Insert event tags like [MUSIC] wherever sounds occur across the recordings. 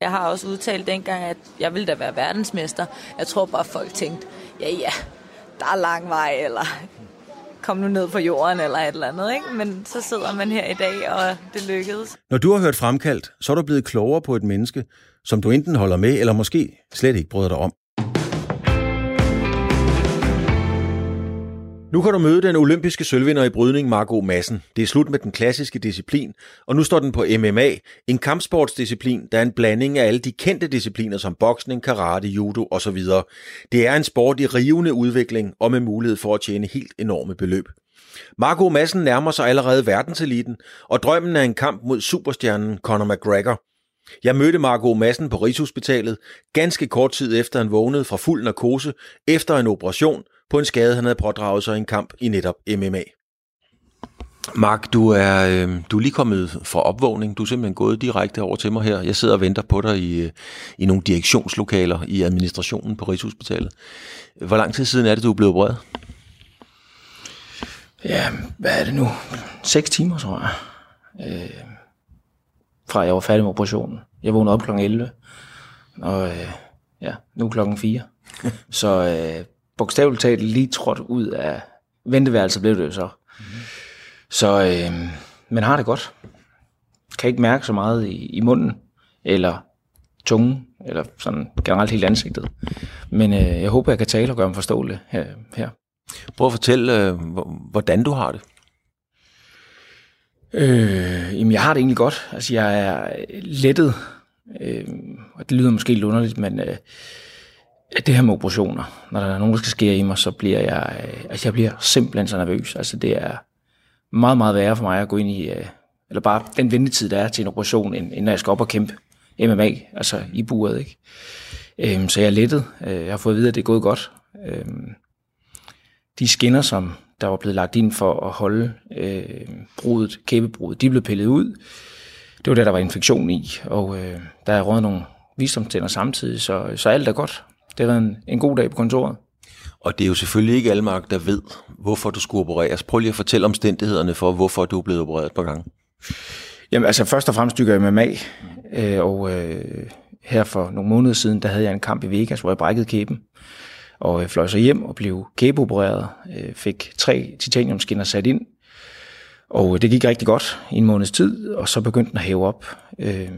Jeg har også udtalt dengang, at jeg ville da være verdensmester. Jeg tror bare, folk tænkte, ja ja, der er lang vej, eller kom nu ned på jorden, eller et eller andet. Ikke? Men så sidder man her i dag, og det lykkedes. Når du har hørt Fremkaldt, så er du blevet klogere på et menneske, som du enten holder med, eller måske slet ikke bryder dig om. Nu kan du møde den olympiske sølvvinder i brydning, Marco Massen. Det er slut med den klassiske disciplin, og nu står den på MMA, en kampsportsdisciplin, der er en blanding af alle de kendte discipliner som boksning, karate, judo osv. Det er en sport i rivende udvikling og med mulighed for at tjene helt enorme beløb. Marco Massen nærmer sig allerede verdenseliten, og drømmen er en kamp mod superstjernen Conor McGregor. Jeg mødte Marco Massen på Rigshospitalet ganske kort tid efter han vågnede fra fuld narkose efter en operation – på en skade, han havde pådraget sig i en kamp i netop MMA. Mark, du er, øh, du er lige kommet fra opvågning. Du er simpelthen gået direkte over til mig her. Jeg sidder og venter på dig i, øh, i nogle direktionslokaler i administrationen på Rigshospitalet. Hvor lang tid siden er det, du er blevet opereret? Ja, hvad er det nu? 6 timer, tror jeg. Øh, fra jeg var færdig med operationen. Jeg vågnede op kl. 11, og øh, ja, nu er klokken 4. [LAUGHS] Så øh, bogstaveligt talt lige trådt ud af venteværelset, blev det jo så. Mm-hmm. Så, øh, men har det godt. Kan ikke mærke så meget i, i munden, eller tungen, eller sådan generelt hele ansigtet. Men øh, jeg håber, jeg kan tale og gøre mig forståelig her. her. Prøv at fortælle, øh, hvordan du har det. Øh, jamen, jeg har det egentlig godt. Altså, jeg er lettet, øh, og det lyder måske lidt underligt, men øh, det her med operationer, når der er nogen, der skal skære i mig, så bliver jeg, øh, altså jeg bliver simpelthen så nervøs. Altså det er meget, meget værre for mig at gå ind i, øh, eller bare den ventetid, der er til en operation, end, end når jeg skal op og kæmpe MMA, altså i buret, ikke? Øhm, så jeg er lettet. Øh, jeg har fået at vide, at det er gået godt. Øhm, de skinner, som der var blevet lagt ind for at holde øh, brudet, kæbebrudet, de blev pillet ud. Det var det, der var infektion i, og øh, der er råd nogle visdomstænder samtidig, så, så alt er godt det har været en, en god dag på kontoret. Og det er jo selvfølgelig ikke alle mark, der ved, hvorfor du skulle opereres. Prøv lige at fortælle omstændighederne for, hvorfor du er blevet opereret på gang. Jamen altså først og fremmest dykker jeg MMA, øh, og øh, her for nogle måneder siden, der havde jeg en kamp i Vegas, hvor jeg brækkede kæben, og øh, fløj så hjem og blev kæbeopereret, øh, fik tre titaniumskinner sat ind, og det gik rigtig godt i en måneds tid, og så begyndte den at hæve op. Øh,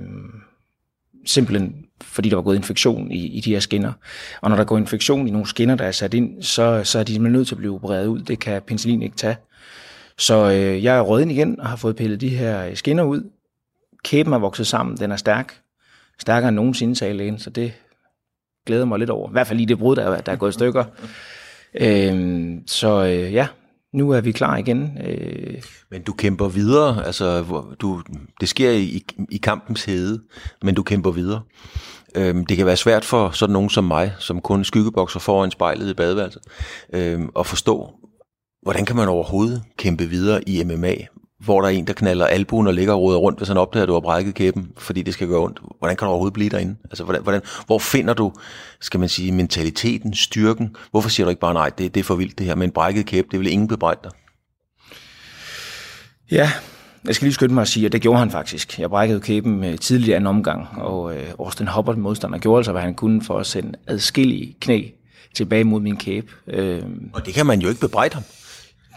simpelthen fordi der var gået infektion i, i de her skinner. Og når der går infektion i nogle skinner, der er sat ind, så, så er de nødt til at blive opereret ud. Det kan penicillin ikke tage. Så øh, jeg er rød ind igen og har fået pillet de her skinner ud. Kæben er vokset sammen, den er stærk. Stærkere end nogensinde, sagde lægen, så det glæder mig lidt over. I hvert fald lige det brud, der, der er gået i stykker. [LAUGHS] Øh, så øh, ja, nu er vi klar igen. Øh. Men du kæmper videre, altså du, det sker i, i kampens hede, men du kæmper videre. Øhm, det kan være svært for sådan nogen som mig, som kun skyggebokser foran spejlet i badeværelset, øhm, at forstå, hvordan kan man overhovedet kæmpe videre i MMA, hvor der er en, der knaller albuen og ligger og roder rundt, hvis han opdager, at du har brækket kæben, fordi det skal gøre ondt. Hvordan kan du overhovedet blive derinde? Altså, hvordan, hvordan, hvor finder du, skal man sige, mentaliteten, styrken? Hvorfor siger du ikke bare, nej, det, det er for vildt det her, med en brækket kæbe, det vil ingen bebrejde dig? Ja, jeg skal lige skynde mig at sige, at det gjorde han faktisk. Jeg brækkede kæben med tidligere en omgang, og øh, Austin Hubbard, modstander, gjorde altså, hvad han kunne for at sende adskillige knæ tilbage mod min kæbe. Øh, og det kan man jo ikke bebrejde ham.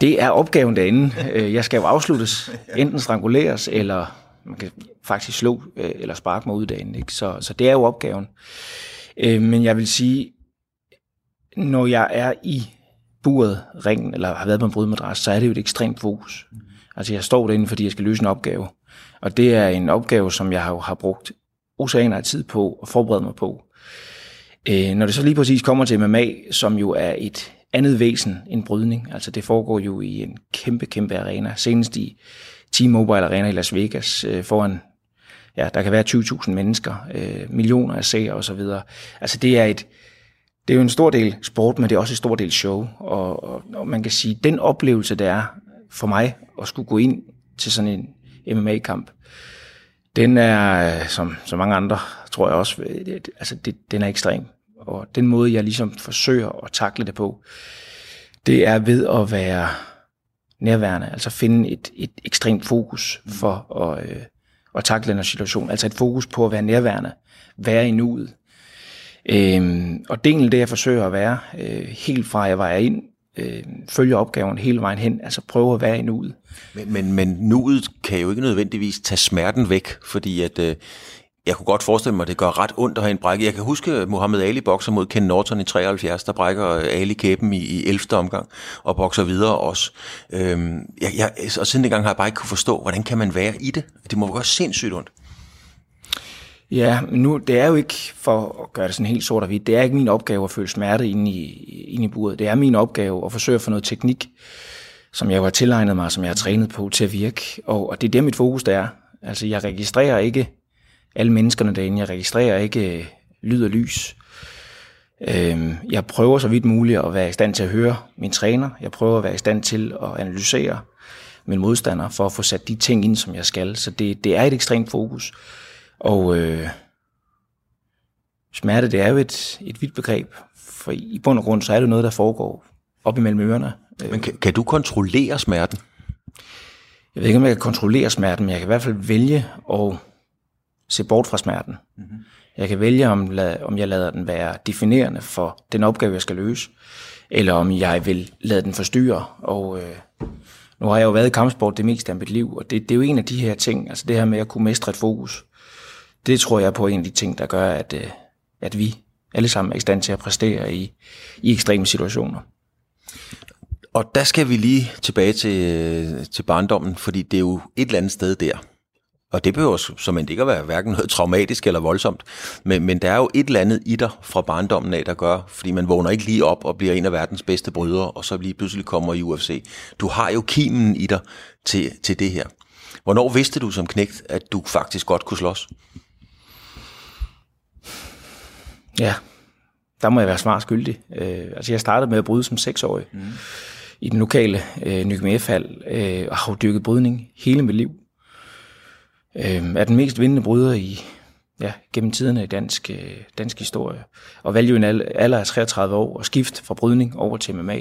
Det er opgaven derinde. Øh, jeg skal jo afsluttes, [LAUGHS] enten stranguleres, eller man kan faktisk slå øh, eller sparke mig ud derinde. Ikke? Så, så det er jo opgaven. Øh, men jeg vil sige, når jeg er i buret, ringen, eller har været på en brydmadras, så er det jo et ekstremt fokus. Altså jeg står derinde, fordi jeg skal løse en opgave. Og det er en opgave, som jeg har, har brugt oceaner af tid på at forberede mig på. når det så lige præcis kommer til MMA, som jo er et andet væsen end brydning. Altså det foregår jo i en kæmpe, kæmpe arena. Senest i T-Mobile Arena i Las Vegas øh, foran, ja, der kan være 20.000 mennesker, øh, millioner af seere osv. Altså det er et det er jo en stor del sport, men det er også en stor del show. Og, og, og man kan sige, den oplevelse, det er for mig at skulle gå ind til sådan en MMA-kamp, den er, øh, som, som mange andre, tror jeg også, øh, det, altså det, den er ekstrem. Og den måde, jeg ligesom forsøger at takle det på, det er ved at være nærværende, altså finde et, et ekstremt fokus for at, øh, at takle den her situation. Altså et fokus på at være nærværende, være i nuet. Øhm, og delen det, jeg forsøger at være, øh, helt fra jeg vejer ind, øh, følger opgaven hele vejen hen, altså prøve at være i nuet. Men, men, men nuet kan jo ikke nødvendigvis tage smerten væk, fordi at, øh, jeg kunne godt forestille mig, at det gør ret ondt at have en brække. Jeg kan huske, Muhammad Ali bokser mod Ken Norton i 73, der brækker øh, Ali kæben i, i 11. omgang og bokser videre også. Øhm, jeg, jeg, og siden dengang har jeg bare ikke kunne forstå, hvordan kan man være i det? Det må gøre sindssygt ondt. Ja, men nu, det er jo ikke, for at gøre det sådan helt sort og hvidt, det er ikke min opgave at føle smerte inde i, inde i buret. Det er min opgave at forsøge at få noget teknik, som jeg har tilegnet mig, som jeg har trænet på til at virke. Og, og det er der, mit fokus der er. Altså, jeg registrerer ikke alle menneskerne derinde. Jeg registrerer ikke øh, lyd og lys. Øh, jeg prøver så vidt muligt at være i stand til at høre min træner. Jeg prøver at være i stand til at analysere min modstander for at få sat de ting ind, som jeg skal. Så det, det er et ekstremt fokus. Og øh, smerte, det er jo et, et vidt begreb. For i bund og grund, så er det noget, der foregår op imellem ørerne. Men kan, kan du kontrollere smerten? Jeg ved ikke, om jeg kan kontrollere smerten, men jeg kan i hvert fald vælge at se bort fra smerten. Mm-hmm. Jeg kan vælge, om, om jeg lader den være definerende for den opgave, jeg skal løse, eller om jeg vil lade den forstyrre. Og øh, nu har jeg jo været i kampsport det meste af mit liv, og det, det er jo en af de her ting, altså det her med at kunne mestre et fokus, det tror jeg på en af de ting, der gør, at, øh, at vi alle sammen er i stand til at præstere i, i ekstreme situationer. Og der skal vi lige tilbage til, til barndommen, fordi det er jo et eller andet sted der, og det behøver som ikke at være hverken noget traumatisk eller voldsomt, men, men der er jo et eller andet i dig fra barndommen af, der gør, fordi man vågner ikke lige op og bliver en af verdens bedste brydere, og så lige pludselig kommer i UFC. Du har jo kimen i dig til, til det her. Hvornår vidste du som knægt, at du faktisk godt kunne slås? Ja, der må jeg være smart skyldig. Øh, altså jeg startede med at bryde som seksårig mm. i den lokale øh, Nykme F-hal, øh, og har dyrket brydning hele mit liv øh, er den mest vindende bryder i ja, gennem tiderne i dansk, øh, dansk historie. Og valgte jo en alder af 33 år og skift fra brydning over til MMA.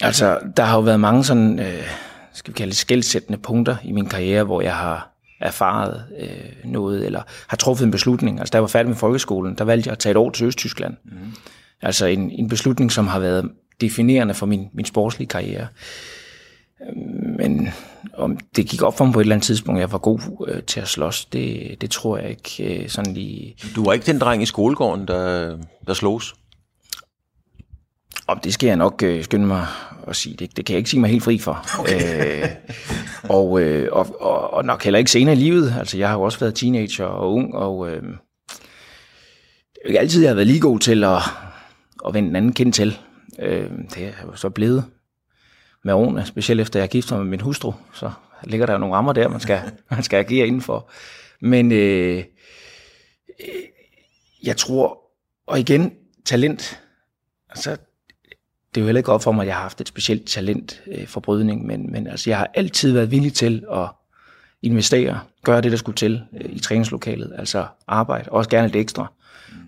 Altså, der har jo været mange sådan, øh, skal vi kalde det, skældsættende punkter i min karriere, hvor jeg har erfaret øh, noget, eller har truffet en beslutning. Altså, da jeg var færdig med folkeskolen, der valgte jeg at tage et år til Østtyskland. Mm. Altså en, en beslutning, som har været definerende for min, min sportslige karriere. Men om det gik op for mig på et eller andet tidspunkt, jeg var god øh, til at slås, det, det tror jeg ikke øh, sådan lige... Du var ikke den dreng i skolegården, der, der slås? Om det skal jeg nok øh, skynde mig at sige. Det, det kan jeg ikke sige mig helt fri for. Okay. Øh, og, øh, og, og, og nok heller ikke senere i livet. Altså, jeg har jo også været teenager og ung, og øh, det er ikke altid, jeg har været lige god til at, at vende en anden kind til. Øh, det er jeg så blevet med årene, specielt efter jeg gifter med min hustru, så ligger der jo nogle rammer der, man skal, [LAUGHS] man skal agere indenfor. Men øh, øh, jeg tror, og igen, talent, altså, det er jo heller ikke op for mig, at jeg har haft et specielt talent øh, for brydning, men, men altså, jeg har altid været villig til at investere, gøre det, der skulle til øh, i træningslokalet, altså arbejde, også gerne lidt ekstra,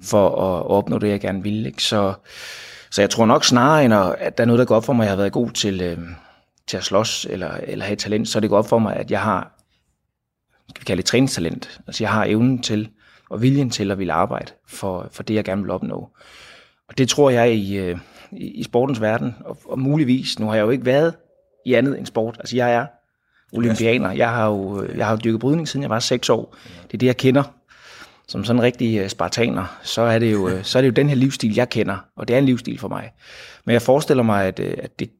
for at, at opnå det, jeg gerne ville. Ikke? Så, så jeg tror nok snarere, end at der er noget, der går op for mig, at jeg har været god til, øh, til at slås eller, eller have talent, så er det går op for mig, at jeg har, skal vi kalde det træningstalent. Altså jeg har evnen til og viljen til at ville arbejde for, for det, jeg gerne vil opnå. Og det tror jeg i, øh, i sportens verden, og, og muligvis, nu har jeg jo ikke været i andet end sport. Altså jeg er olympianer. Jeg har jo jeg har jo dyrket brydning, siden jeg var seks år. Det er det, jeg kender som sådan en rigtig øh, spartaner, så er, det jo, øh, så er det jo den her livsstil, jeg kender, og det er en livsstil for mig. Men jeg forestiller mig, at, øh, at det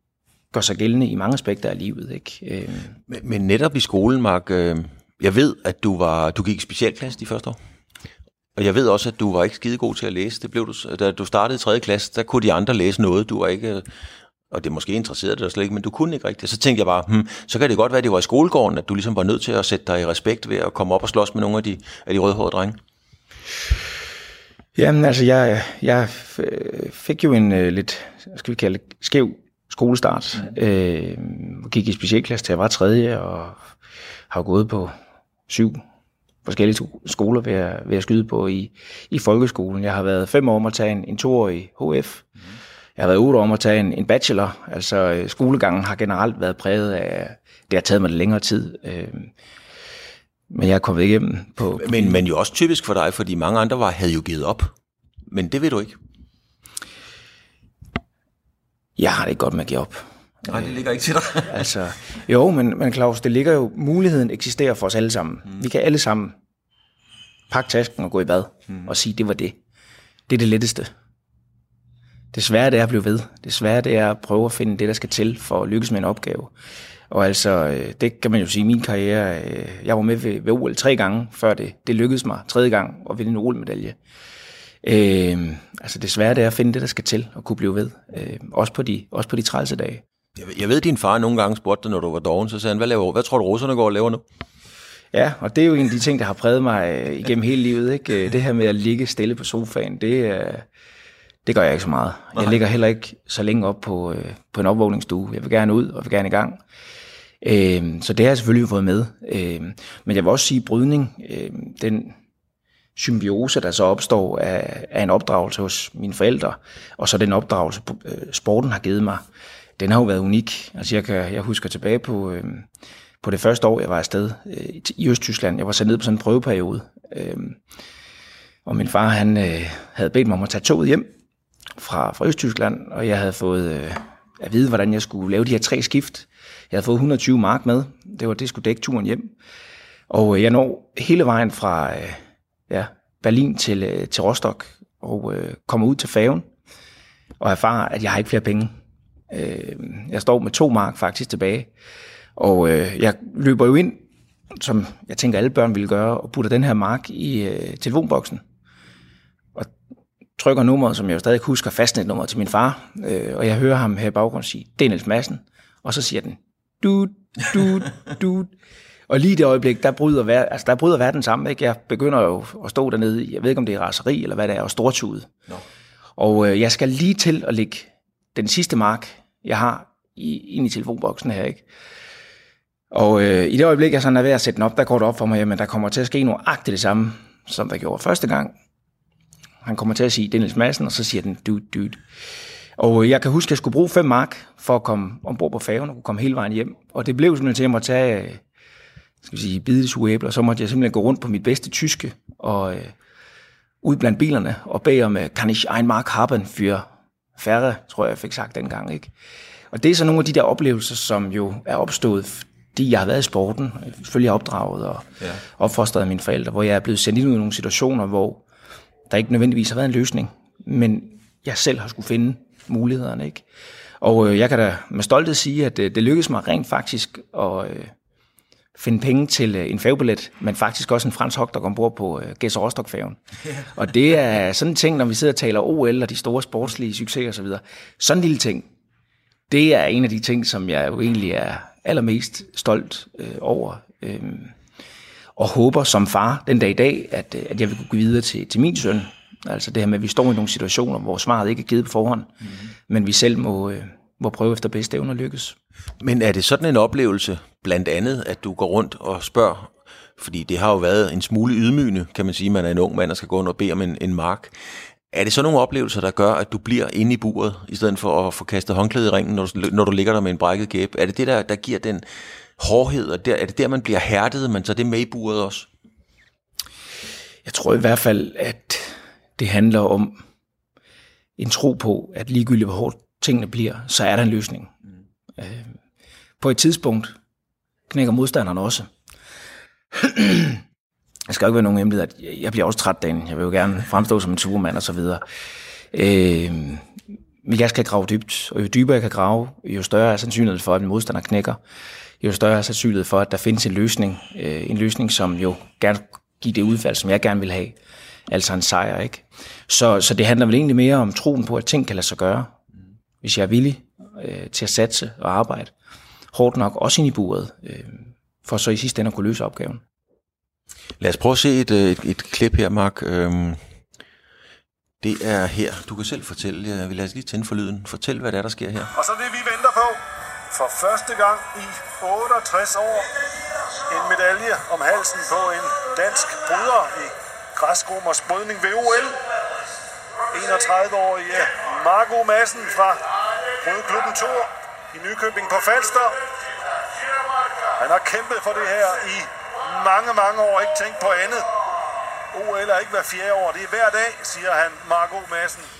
gør sig gældende i mange aspekter af livet. Ikke? Men, men netop i skolen, Mark, jeg ved, at du var du gik i specialklasse de første år. Og jeg ved også, at du var ikke skide god til at læse. Det blev du, da du startede i 3. klasse, der kunne de andre læse noget. Du var ikke, og det måske interesserede dig slet ikke, men du kunne ikke rigtigt. Så tænkte jeg bare, hmm, så kan det godt være, at det var i skolegården, at du ligesom var nødt til at sætte dig i respekt ved at komme op og slås med nogle af de, af de rødhårede drenge. Jamen altså, jeg, jeg fik jo en uh, lidt, skal vi kalde det, skæv skolestart. Øh, gik i specialklasse til jeg var tredje, og har gået på syv forskellige skoler ved at, ved at skyde på i, i folkeskolen. Jeg har været fem år om at tage en, en toårig HF. Mm. Jeg har været otte år om at tage en, en bachelor. Altså øh, skolegangen har generelt været præget af, det har taget mig lidt længere tid. Øh, men jeg er kommet igennem på... Men, men jo også typisk for dig, fordi mange andre var, havde jo givet op. Men det ved du ikke. Jeg har det ikke godt med at give op. Nej, det ligger ikke til dig. altså, jo, men, men Claus, det ligger jo, muligheden eksisterer for os alle sammen. Mm. Vi kan alle sammen pakke tasken og gå i bad mm. og sige, det var det. Det er det letteste. Det svære det er at blive ved. Det svære det er at prøve at finde det, der skal til for at lykkes med en opgave. Og altså, øh, det kan man jo sige, min karriere, øh, jeg var med ved, ved OL tre gange, før det, det lykkedes mig tredje gang at vinde en OL-medalje. Øh, altså det svære det er at finde det, der skal til og kunne blive ved. Øh, også på de, også på de trælse dage. Jeg ved, at din far nogle gange spurgte dig, når du var doven, så sagde han, hvad, laver, hvad tror du, russerne går og laver nu? Ja, og det er jo en af de ting, der har præget mig øh, igennem hele livet. Ikke? Det her med at ligge stille på sofaen, det, det gør jeg ikke så meget. Jeg ligger heller ikke så længe op på, øh, på en opvågningsstue. Jeg vil gerne ud, og vil gerne i gang. Øh, så det har jeg selvfølgelig fået med. Øh, men jeg vil også sige, at brydning, øh, den symbiose, der så opstår af, af en opdragelse hos mine forældre, og så den opdragelse, øh, sporten har givet mig, den har jo været unik. Altså jeg, kan, jeg husker tilbage på, øh, på det første år, jeg var afsted øh, i Østtyskland. Jeg var sat ned på sådan en prøveperiode. Øh, og min far, han øh, havde bedt mig om at tage toget hjem fra, fra Østtyskland, og jeg havde fået øh, at vide, hvordan jeg skulle lave de her tre skift. Jeg havde fået 120 mark med. Det var det, skulle dække turen hjem. Og øh, jeg når hele vejen fra øh, ja, Berlin til, øh, til Rostock og øh, kommer ud til færgen og erfarer, at jeg har ikke flere penge. Øh, jeg står med to mark faktisk tilbage. Og øh, jeg løber jo ind, som jeg tænker alle børn ville gøre, og putter den her mark i øh, telefonboksen trykker nummeret, som jeg jo stadig husker, fastnetnummeret til min far, øh, og jeg hører ham her i baggrunden sige, det er Niels Madsen, og så siger den, du, du, du. [LAUGHS] Og lige i det øjeblik, der bryder, ver- altså, der bryder verden sammen. Ikke? Jeg begynder jo at stå dernede, jeg ved ikke om det er raseri eller hvad det er, og stortude. No. Og øh, jeg skal lige til at lægge den sidste mark, jeg har, i, ind i telefonboksen her. ikke. Og øh, i det øjeblik, jeg sådan er ved at sætte den op, der går det op for mig, at der kommer til at ske noget agtigt det samme, som der gjorde første gang. Han kommer til at sige Dennis Madsen, og så siger den, dude, dude. Og jeg kan huske, at jeg skulle bruge fem mark for at komme ombord på færgen og komme hele vejen hjem. Og det blev simpelthen til, at jeg måtte tage skal vi sige, bidesuge og så måtte jeg simpelthen gå rundt på mit bedste tyske og øh, ud blandt bilerne og bede om, øh, kan ich ein Mark haben für færre, tror jeg, jeg fik sagt dengang. Ikke? Og det er så nogle af de der oplevelser, som jo er opstået, fordi jeg har været i sporten, selvfølgelig opdraget og ja. opfostret af mine forældre, hvor jeg er blevet sendt ind i nogle situationer, hvor der ikke nødvendigvis har været en løsning, men jeg selv har skulle finde mulighederne. Ikke? Og øh, jeg kan da med stolthed sige, at øh, det lykkedes mig rent faktisk at øh, finde penge til øh, en færgebillet, men faktisk også en fransk hotdog ombord på øh, Gæs rostock færgen yeah. [LAUGHS] Og det er sådan en ting, når vi sidder og taler OL og de store sportslige succeser osv. Sådan en lille ting, det er en af de ting, som jeg jo egentlig er allermest stolt øh, over. Øh, og håber som far den dag i dag, at, øh, at jeg vil kunne gå videre til, til min søn. Altså det her med, at vi står i nogle situationer, hvor svaret ikke er givet på forhånd, mm. men vi selv må, øh, må prøve efter bedste evne at lykkes. Men er det sådan en oplevelse, blandt andet, at du går rundt og spørger, fordi det har jo været en smule ydmygende, kan man sige, man er en ung mand, der skal gå rundt og bede om en, en mark. Er det så nogle oplevelser, der gør, at du bliver inde i buret, i stedet for at få kastet håndklædet i ringen, når du, når du ligger der med en brækket gæb? Er det det, der, der giver den hårdhed, og der, er det der, man bliver hærdet, man tager det med i buret også? Jeg tror i hvert fald, at det handler om en tro på, at ligegyldigt hvor hårdt tingene bliver, så er der en løsning. Mm. Øh, på et tidspunkt knækker modstanderen også. [CLEARS THROAT] Jeg skal ikke være nogen hemmelighed, at jeg bliver også træt dagen. Jeg vil jo gerne fremstå som en supermand og så videre. Øh, men jeg skal grave dybt, og jo dybere jeg kan grave, jo større er sandsynligheden for, at min modstander knækker jo større er sandsynlighed for, at der findes en løsning. Øh, en løsning, som jo gerne give det udfald, som jeg gerne vil have. Altså en sejr, ikke? Så, så det handler vel egentlig mere om troen på, at ting kan lade sig gøre. Hvis jeg er villig øh, til at satse og arbejde hårdt nok, også ind i buret, øh, for så i sidste ende at kunne løse opgaven. Lad os prøve at se et, øh, et, et klip her, Mark. Øhm, Det er her. Du kan selv fortælle. Jeg vil lade lige tænde for lyden. Fortæl, hvad der er, der sker her. Og så det, vi venter på, for første gang i 68 år, en medalje om halsen på en dansk bryder i græskromers brydning ved OL. 31-årige Marco Madsen fra Brydklubben Tor i Nykøbing på Falster. Han har kæmpet for det her i mange, mange år, ikke tænkt på andet. OL er ikke hver fjerde år, det er hver dag, siger han, Marco Madsen.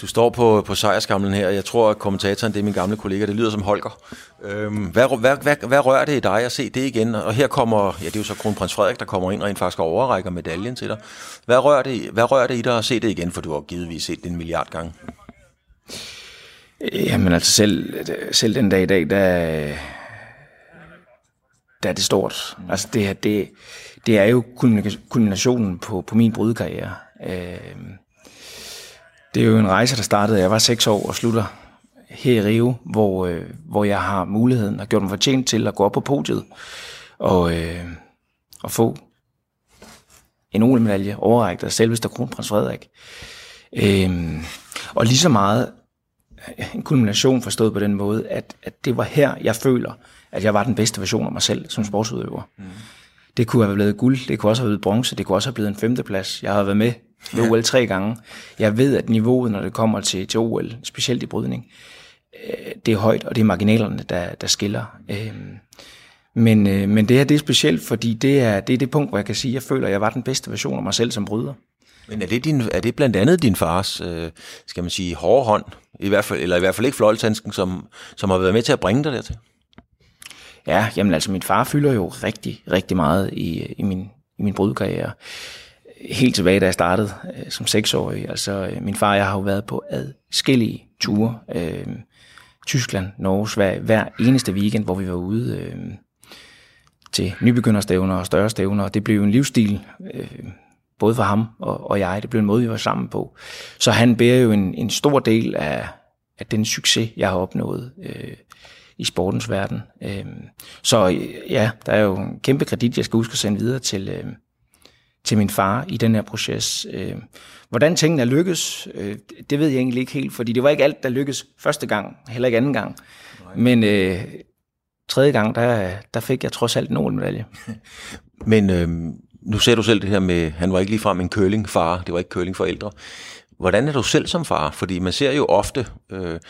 Du står på, på sejrskamlen her. Jeg tror, at kommentatoren, det er min gamle kollega. Det lyder som Holger. Øhm, hvad, hvad, hvad, hvad rører det i dig at se det igen? Og her kommer, ja det er jo så kronprins Frederik, der kommer ind rent faktisk og overrækker medaljen til dig. Hvad rører det, hvad rører det i dig at se det igen? For du har givetvis set det en milliard gange. Øh, jamen altså selv, selv den dag i dag, der, der er det stort. Altså det, det, det er jo kulminationen på, på min brydekarriere. Øh, det er jo en rejse, der startede, jeg var seks år og slutter her i Rio, hvor, øh, hvor jeg har muligheden og gjort mig fortjent til at gå op på podiet og, øh, og få en OL-medalje overrækt af selveste kronprins Frederik. Øh, og lige så meget en kulmination forstået på den måde, at, at det var her, jeg føler, at jeg var den bedste version af mig selv som sportsudøver. Mm. Det kunne have blevet guld, det kunne også have blevet bronze, det kunne også have blevet en femteplads. Jeg har været med ved OL tre gange. Jeg ved, at niveauet, når det kommer til, til OL, specielt i brydning, øh, det er højt, og det er marginalerne, der, der skiller. Øh, men, øh, men det her, det er specielt, fordi det er, det er det punkt, hvor jeg kan sige, at jeg føler, at jeg var den bedste version af mig selv som bryder. Men er det, din, er det blandt andet din fars, øh, skal man sige, hårde hånd, i hvert fald, eller i hvert fald ikke fløjlshandsken, som, som har været med til at bringe dig dertil? Ja, jamen altså min far fylder jo rigtig, rigtig meget i, i min, i min brudkarriere. Helt tilbage, da jeg startede øh, som seksårig. Altså øh, min far og jeg har jo været på adskillige ture. Øh, Tyskland, Norge, Sverige, hver eneste weekend, hvor vi var ude øh, til nybegynderstævner og større stævner. Det blev en livsstil, øh, både for ham og, og jeg. Det blev en måde, vi var sammen på. Så han bærer jo en, en stor del af, af den succes, jeg har opnået. Øh, i sportens verden. Øh, så øh, ja, der er jo en kæmpe kredit, jeg skal huske at sende videre til, øh, til min far i den her proces. Øh, hvordan tingene er lykkes, øh, det ved jeg egentlig ikke helt, fordi det var ikke alt, der lykkedes første gang, heller ikke anden gang. Nej. Men øh, tredje gang, der, der fik jeg trods alt en medalje. [LAUGHS] Men øh, nu ser du selv det her med, han var ikke ligefrem en curlingfar, det var ikke curlingforældre. Hvordan er du selv som far? Fordi man ser jo ofte øh,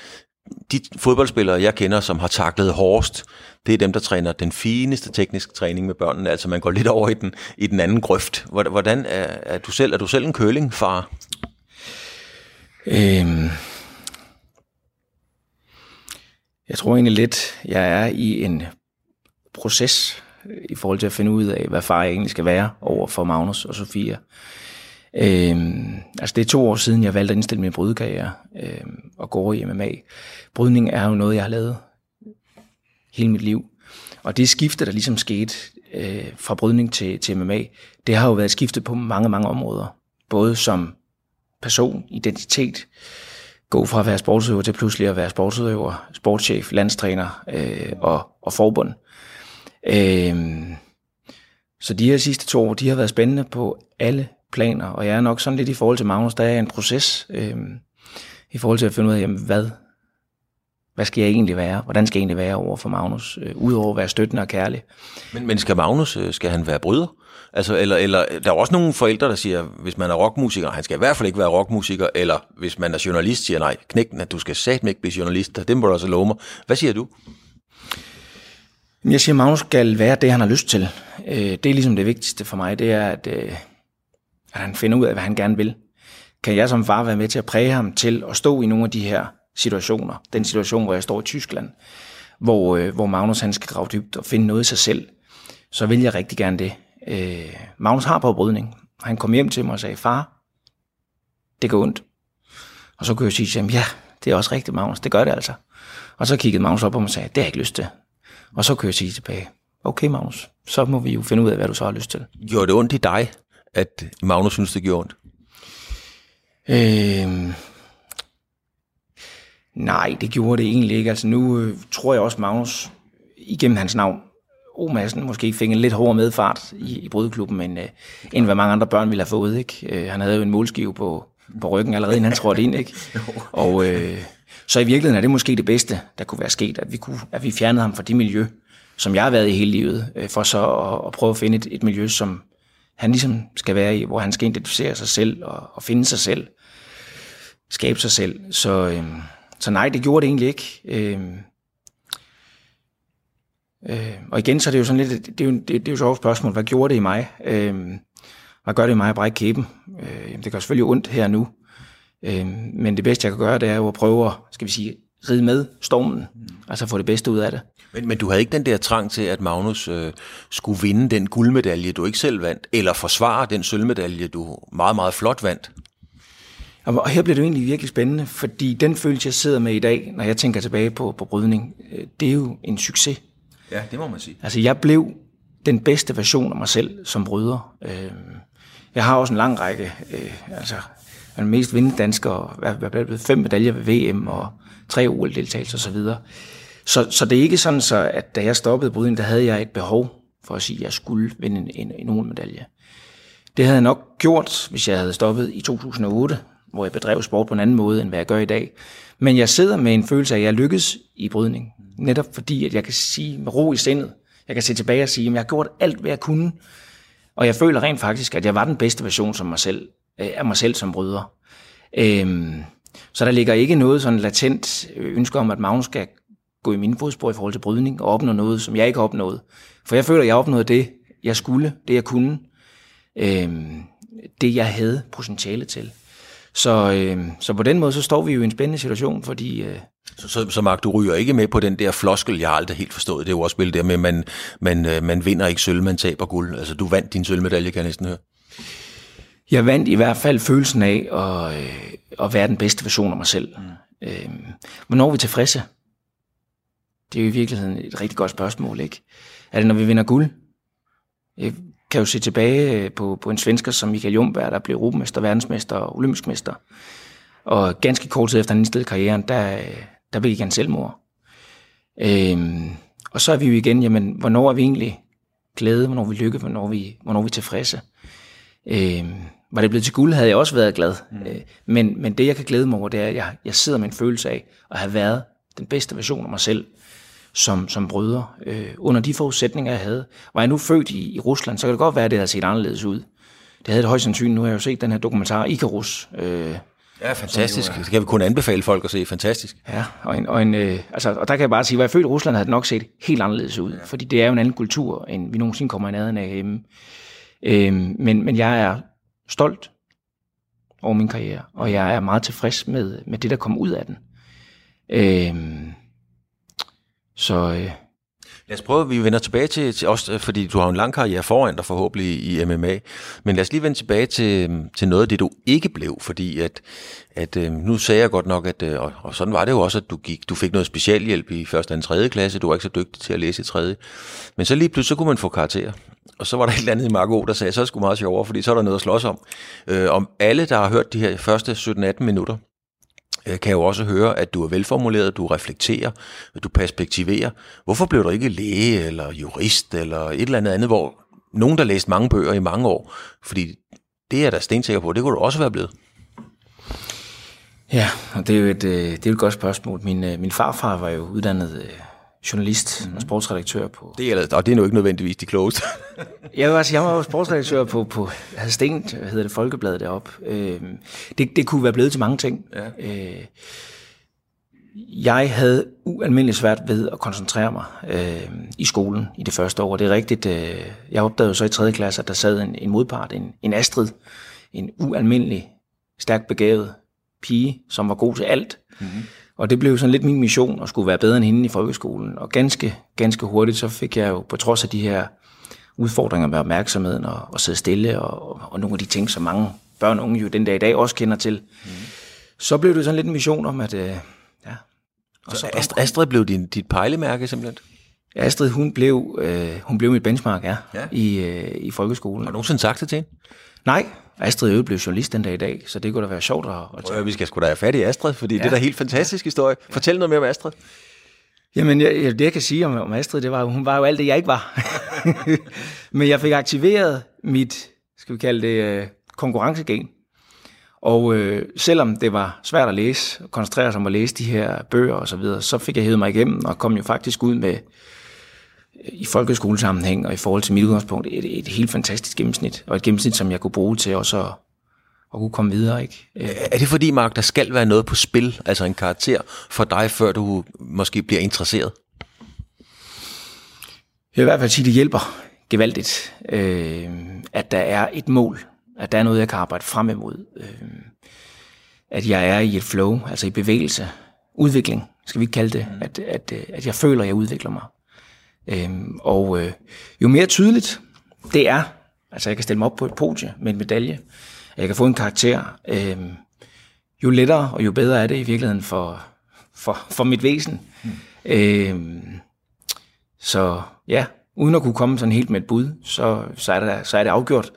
de fodboldspillere, jeg kender, som har taklet hårdest, det er dem, der træner den fineste tekniske træning med børnene. Altså man går lidt over i den, i den anden grøft. Hvordan er, er du selv? Er du selv en kølingfar? Øhm, jeg tror egentlig lidt, jeg er i en proces i forhold til at finde ud af, hvad far egentlig skal være over for Magnus og Sofia. Øhm, altså det er to år siden, jeg valgte at indstille min brydekarriere øhm, og gå i MMA. Brydning er jo noget, jeg har lavet hele mit liv. Og det skifte, der ligesom skete øh, fra brydning til, til MMA, det har jo været skiftet på mange, mange områder. Både som person, identitet, gå fra at være sportsudøver til pludselig at være sportsudøver, sportschef, landstræner øh, og, og forbund. Øh, så de her sidste to år, de har været spændende på alle planer, og jeg er nok sådan lidt i forhold til Magnus, der er en proces øh, i forhold til at finde ud af, jamen, hvad, hvad skal jeg egentlig være? Hvordan skal jeg egentlig være over for Magnus? Øh, Udover at være støttende og kærlig. Men, men skal Magnus, øh, skal han være bryder? Altså, eller, eller, der er også nogle forældre, der siger, hvis man er rockmusiker, han skal i hvert fald ikke være rockmusiker, eller hvis man er journalist, siger nej, knæk at du skal satme ikke blive journalist, det må du også love mig. Hvad siger du? Jeg siger, at Magnus skal være det, han har lyst til. Øh, det er ligesom det vigtigste for mig, det er, at at han finder ud af, hvad han gerne vil. Kan jeg som far være med til at præge ham til at stå i nogle af de her situationer? Den situation, hvor jeg står i Tyskland, hvor, øh, hvor Magnus han skal grave dybt og finde noget i sig selv, så vil jeg rigtig gerne det. Øh, Magnus har på brydning. Han kom hjem til mig og sagde, far, det går ondt. Og så kunne jeg sige til ham, ja, det er også rigtigt, Magnus, det gør det altså. Og så kiggede Magnus op på mig og sagde, det har jeg ikke lyst til. Og så kunne jeg sige tilbage, okay Magnus, så må vi jo finde ud af, hvad du så har lyst til. Gjorde det ondt i dig, at Magnus synes, det gjorde ondt? Øhm, nej, det gjorde det egentlig ikke. Altså nu øh, tror jeg også, Magnus igennem hans navn, O Madsen, måske fik en lidt hårdere medfart i, i brudklubben, end, øh, end hvad mange andre børn ville have fået. Ikke? Øh, han havde jo en målskive på på ryggen allerede, inden han trådte ind. Ikke? [LAUGHS] Og, øh, så i virkeligheden er det måske det bedste, der kunne være sket, at vi, kunne, at vi fjernede ham fra det miljø, som jeg har været i hele livet, øh, for så at, at prøve at finde et, et miljø, som han ligesom skal være i, hvor han skal identificere sig selv og, og finde sig selv, skabe sig selv. Så, øh, så nej, det gjorde det egentlig ikke. Øh, øh, og igen, så er det jo sådan lidt, det er jo, det, det er jo så et spørgsmål, hvad gjorde det i mig? Øh, hvad gør det i mig at brække kæben? Øh, det gør selvfølgelig ondt her nu, øh, men det bedste, jeg kan gøre, det er jo at prøve at, skal vi sige, ride med stormen, altså få det bedste ud af det. Men, men du havde ikke den der trang til, at Magnus øh, skulle vinde den guldmedalje, du ikke selv vandt, eller forsvare den sølvmedalje, du meget, meget flot vandt? Og her bliver det jo egentlig virkelig spændende, fordi den følelse, jeg sidder med i dag, når jeg tænker tilbage på, på brydning, øh, det er jo en succes. Ja, det må man sige. Altså, jeg blev den bedste version af mig selv som bryder. Øh, jeg har også en lang række, øh, altså, den mest vindende dansker, jeg er blevet fem medaljer ved VM og tre OL-deltagelser osv. Så, så, så det er ikke sådan, så, at da jeg stoppede brydning, der havde jeg et behov for at sige, at jeg skulle vinde en, en, en OL-medalje. Det havde jeg nok gjort, hvis jeg havde stoppet i 2008, hvor jeg bedrev sport på en anden måde, end hvad jeg gør i dag. Men jeg sidder med en følelse af, at jeg lykkes i brydning. Netop fordi, at jeg kan sige med ro i sindet, jeg kan se tilbage og sige, at jeg har gjort alt, hvad jeg kunne. Og jeg føler rent faktisk, at jeg var den bedste version som mig selv, af mig selv som bryder. Øhm, så der ligger ikke noget sådan latent ønske om, at Magnus skal gå i mine fodspor i forhold til brydning og opnå noget, som jeg ikke har opnået. For jeg føler, at jeg opnåede det, jeg skulle, det jeg kunne, øh, det jeg havde potentiale til. Så, øh, så på den måde, så står vi jo i en spændende situation, fordi... Øh, så, så, så Mark, du ryger ikke med på den der floskel, jeg har aldrig helt forstået. Det er jo også spillet der med, man, man, øh, man vinder ikke sølv, man taber guld. Altså, du vandt din sølvmedalje, kan jeg næsten høre. Jeg vandt i hvert fald følelsen af at, øh, at være den bedste version af mig selv. Mm. Øh, hvornår er vi tilfredse? Det er jo i virkeligheden et rigtig godt spørgsmål, ikke? Er det, når vi vinder guld? Jeg kan jo se tilbage på, på en svensker som Michael Jumberg, der blev europamester, verdensmester og olympisk mester. Og ganske kort tid efter han indstillede karrieren, der, der blev han selvmord. Øhm, og så er vi jo igen, jamen, hvornår er vi egentlig glade, hvornår er vi lykke, hvornår er vi, hvornår er vi tilfredse? Øhm, var det blevet til guld, havde jeg også været glad. Mm. Øh, men, men det, jeg kan glæde mig over, det er, at jeg, jeg sidder med en følelse af at have været den bedste version af mig selv som, som brødre, øh, under de forudsætninger, jeg havde. Var jeg nu født i, i Rusland, så kan det godt være, at det havde set anderledes ud. Det havde det højst sandsynligt. Nu har jeg jo set den her dokumentar, Icarus. Øh, ja, fantastisk. Det kan vi kun anbefale folk at se. Fantastisk. Ja, og, en, og, en, øh, altså, og der kan jeg bare sige, at jeg født i Rusland, havde det nok set helt anderledes ud. Ja. Fordi det er jo en anden kultur, end vi nogensinde kommer i nærheden af hjemme. Øh, men, men jeg er stolt over min karriere, og jeg er meget tilfreds med, med det, der kom ud af den. Øh, så øh, Lad os prøve, vi vender tilbage til, til os, øh, fordi du har en lang karriere foran dig forhåbentlig i MMA, men lad os lige vende tilbage til, øh, til noget af det, du ikke blev, fordi at, at øh, nu sagde jeg godt nok, at, øh, og, og sådan var det jo også, at du, gik, du fik noget specialhjælp i første og tredje klasse, du var ikke så dygtig til at læse i tredje, men så lige pludselig så kunne man få karakterer, og så var der et eller andet i Marco, der sagde, så er det sgu meget sjovere, fordi så er der noget at slås om. Øh, om alle, der har hørt de her første 17-18 minutter, Øh, kan jo også høre, at du er velformuleret, du reflekterer, du perspektiverer. Hvorfor blev du ikke læge eller jurist eller et eller andet andet, hvor nogen, der læste mange bøger i mange år? Fordi det er jeg da stensikker på, det kunne du også være blevet. Ja, og det er jo et, øh, det er et godt spørgsmål. Min, øh, min farfar var jo uddannet øh, journalist mm. og sportsredaktør på... Det er, og det er nu ikke nødvendigvis de klogeste. [LAUGHS] jeg, vil altså, jeg var jo sportsredaktør på, på havde Sten, hedder det, Folkebladet deroppe. Øh, det, det kunne være blevet til mange ting. Ja. Øh, jeg havde ualmindeligt svært ved at koncentrere mig øh, i skolen i det første år. Det er rigtigt. Øh, jeg opdagede så i 3. klasse, at der sad en, en modpart, en, en Astrid, en ualmindelig stærkt begavet pige, som var god til alt. Mm-hmm og det blev sådan lidt min mission at skulle være bedre end hende i folkeskolen. Og ganske, ganske hurtigt, så fik jeg jo på trods af de her udfordringer med opmærksomheden og, og sidde stille, og, og nogle af de ting, som mange børn og unge jo den dag i dag også kender til, mm. så blev det sådan lidt en mission om, at... Øh, ja, og så, så Astrid, Astrid blev din, dit pejlemærke simpelthen? Astrid, hun blev, øh, hun blev mit benchmark, ja, ja. I, øh, i folkeskolen. Har du nogensinde sagt det til hende? Nej, Astrid Øde blev journalist den dag i dag, så det kunne da være sjovt at, at tage. Vi skal sgu da have fat i Astrid, fordi ja. det er da helt fantastisk historie. Fortæl noget mere om Astrid. Jamen, jeg, det jeg kan sige om, om Astrid, det var, hun var jo alt det, jeg ikke var. [LAUGHS] Men jeg fik aktiveret mit, skal vi kalde det, uh, konkurrencegen. Og øh, selvom det var svært at læse, koncentrere sig om at læse de her bøger og så videre, så fik jeg hævet mig igennem og kom jo faktisk ud med i folkeskolesammenhæng og i forhold til mit udgangspunkt et, et helt fantastisk gennemsnit, og et gennemsnit, som jeg kunne bruge til også at, at kunne komme videre. Ikke? Er det fordi, Mark, der skal være noget på spil, altså en karakter for dig, før du måske bliver interesseret? Jeg vil i hvert fald sige, at det hjælper gevaldigt, øh, at der er et mål, at der er noget, jeg kan arbejde frem imod. Øh, at jeg er i et flow, altså i bevægelse, udvikling, skal vi ikke kalde det, at, at, at jeg føler, at jeg udvikler mig. Øhm, og øh, jo mere tydeligt det er, altså jeg kan stille mig op på et podie med en medalje, jeg kan få en karakter, øhm, jo lettere og jo bedre er det i virkeligheden for, for, for mit væsen. Mm. Øhm, så ja, uden at kunne komme sådan helt med et bud, så, så, er, det, så er det afgjort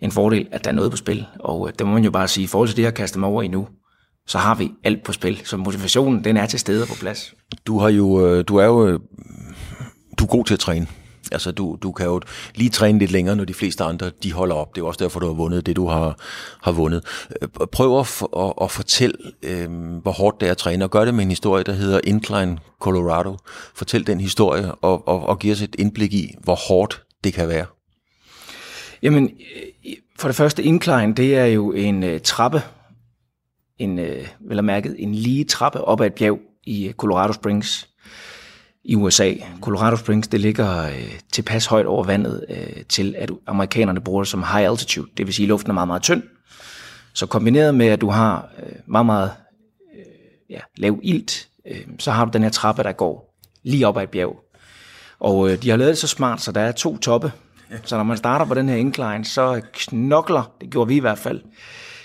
en fordel, at der er noget på spil. Og øh, det må man jo bare sige, i forhold til det, jeg kaster mig over i nu, så har vi alt på spil. Så motivationen, den er til stede på plads. Du, har jo, øh, du er jo øh, du er god til at træne. Altså, du, du kan jo lige træne lidt længere, når de fleste andre, de holder op. Det er jo også derfor, du har vundet det, du har, har vundet. Øh, prøv at, at, at fortælle, øh, hvor hårdt det er at træne, og gør det med en historie, der hedder Incline Colorado. Fortæl den historie, og, og, og giv os et indblik i, hvor hårdt det kan være. Jamen, øh, for det første, Incline, det er jo en øh, trappe, en, øh, vel mærket, en lige trappe op ad et bjerg i Colorado Springs i USA. Colorado Springs, det ligger øh, tilpas højt over vandet øh, til, at amerikanerne bruger det som high altitude. Det vil sige, at luften er meget, meget tynd. Så kombineret med, at du har øh, meget, meget øh, ja, lav ilt, øh, så har du den her trappe, der går lige op ad et bjerg. Og øh, de har lavet det så smart, så der er to toppe. Så når man starter på den her incline, så knokler, det gjorde vi i hvert fald,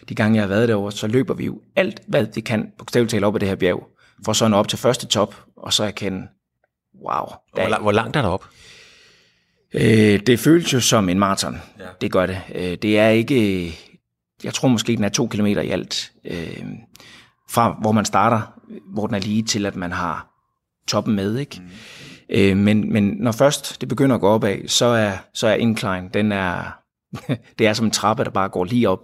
de gange jeg har været derovre, så løber vi jo alt, hvad vi kan, bogstaveligt talt op ad det her bjerg, for så nå op til første top, og så erkende, wow. Hvor, lang, hvor langt er der op? Øh, det føles jo som en maraton. Ja. Det gør det. Øh, det er ikke, jeg tror måske, den er to kilometer i alt. Øh, fra hvor man starter, hvor den er lige til, at man har toppen med. Ikke? Mm. Øh, men, men når først det begynder at gå opad, så er, så er incline, den er, [LAUGHS] det er som en trappe, der bare går lige op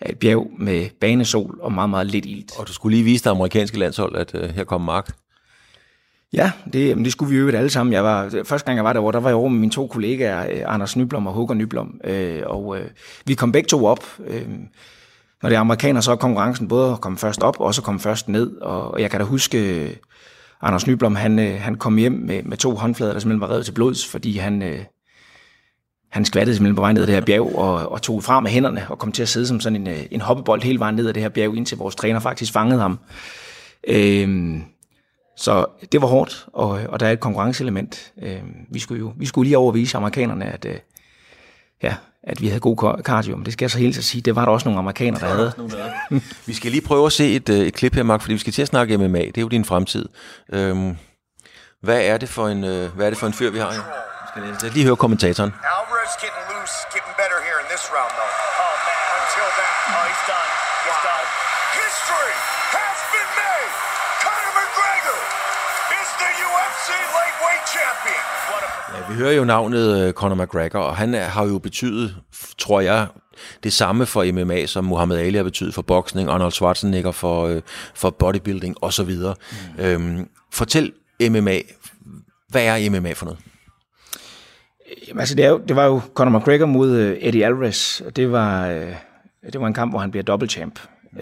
af et bjerg med banesol og meget, meget lidt ilt. Og du skulle lige vise det amerikanske landshold, at uh, her kommer Mark. Ja, det, det skulle vi jo alle sammen. Jeg var, første gang jeg var der, der var jeg over med mine to kollegaer, øh, Anders Nyblom og Håker Nyblom, øh, og øh, vi kom begge to op. Øh, når det er amerikaner, så er konkurrencen både at komme først op, og også at komme først ned. Og jeg kan da huske, øh, Anders Nyblom, han, øh, han kom hjem med, med to håndflader, der simpelthen var revet til blods, fordi han, øh, han skvattede simpelthen på vej ned ad det her bjerg, og, og tog fra med hænderne, og kom til at sidde som sådan en, en hoppebold hele vejen ned ad det her bjerg, indtil vores træner faktisk fangede ham. Øh, så det var hårdt, og, og der er et konkurrenceelement. Øh, vi, skulle jo, vi skulle lige overvise amerikanerne, at, øh, ja, at vi havde god cardio, men det skal jeg så helt at sige, det var der også nogle amerikanere, der havde. vi skal lige prøve at se et, øh, et klip her, Mark, fordi vi skal til at snakke MMA, det er jo din fremtid. Øhm, hvad, er det for en, øh, hvad er det for en fyr, vi har her? Vi skal lige høre kommentatoren. Alvarez getting loose, getting better here in this round, though. Hører jo navnet uh, Conor McGregor, og han er, har jo betydet, tror jeg, det samme for MMA, som Muhammad Ali har betydet for boksning, Arnold Schwarzenegger for, uh, for bodybuilding osv. Mm. Øhm, fortæl MMA, hvad er MMA for noget? Jamen, altså, det, er jo, det var jo Conor McGregor mod Eddie Alvarez, og det var, det var en kamp, hvor han bliver double champ. Mm.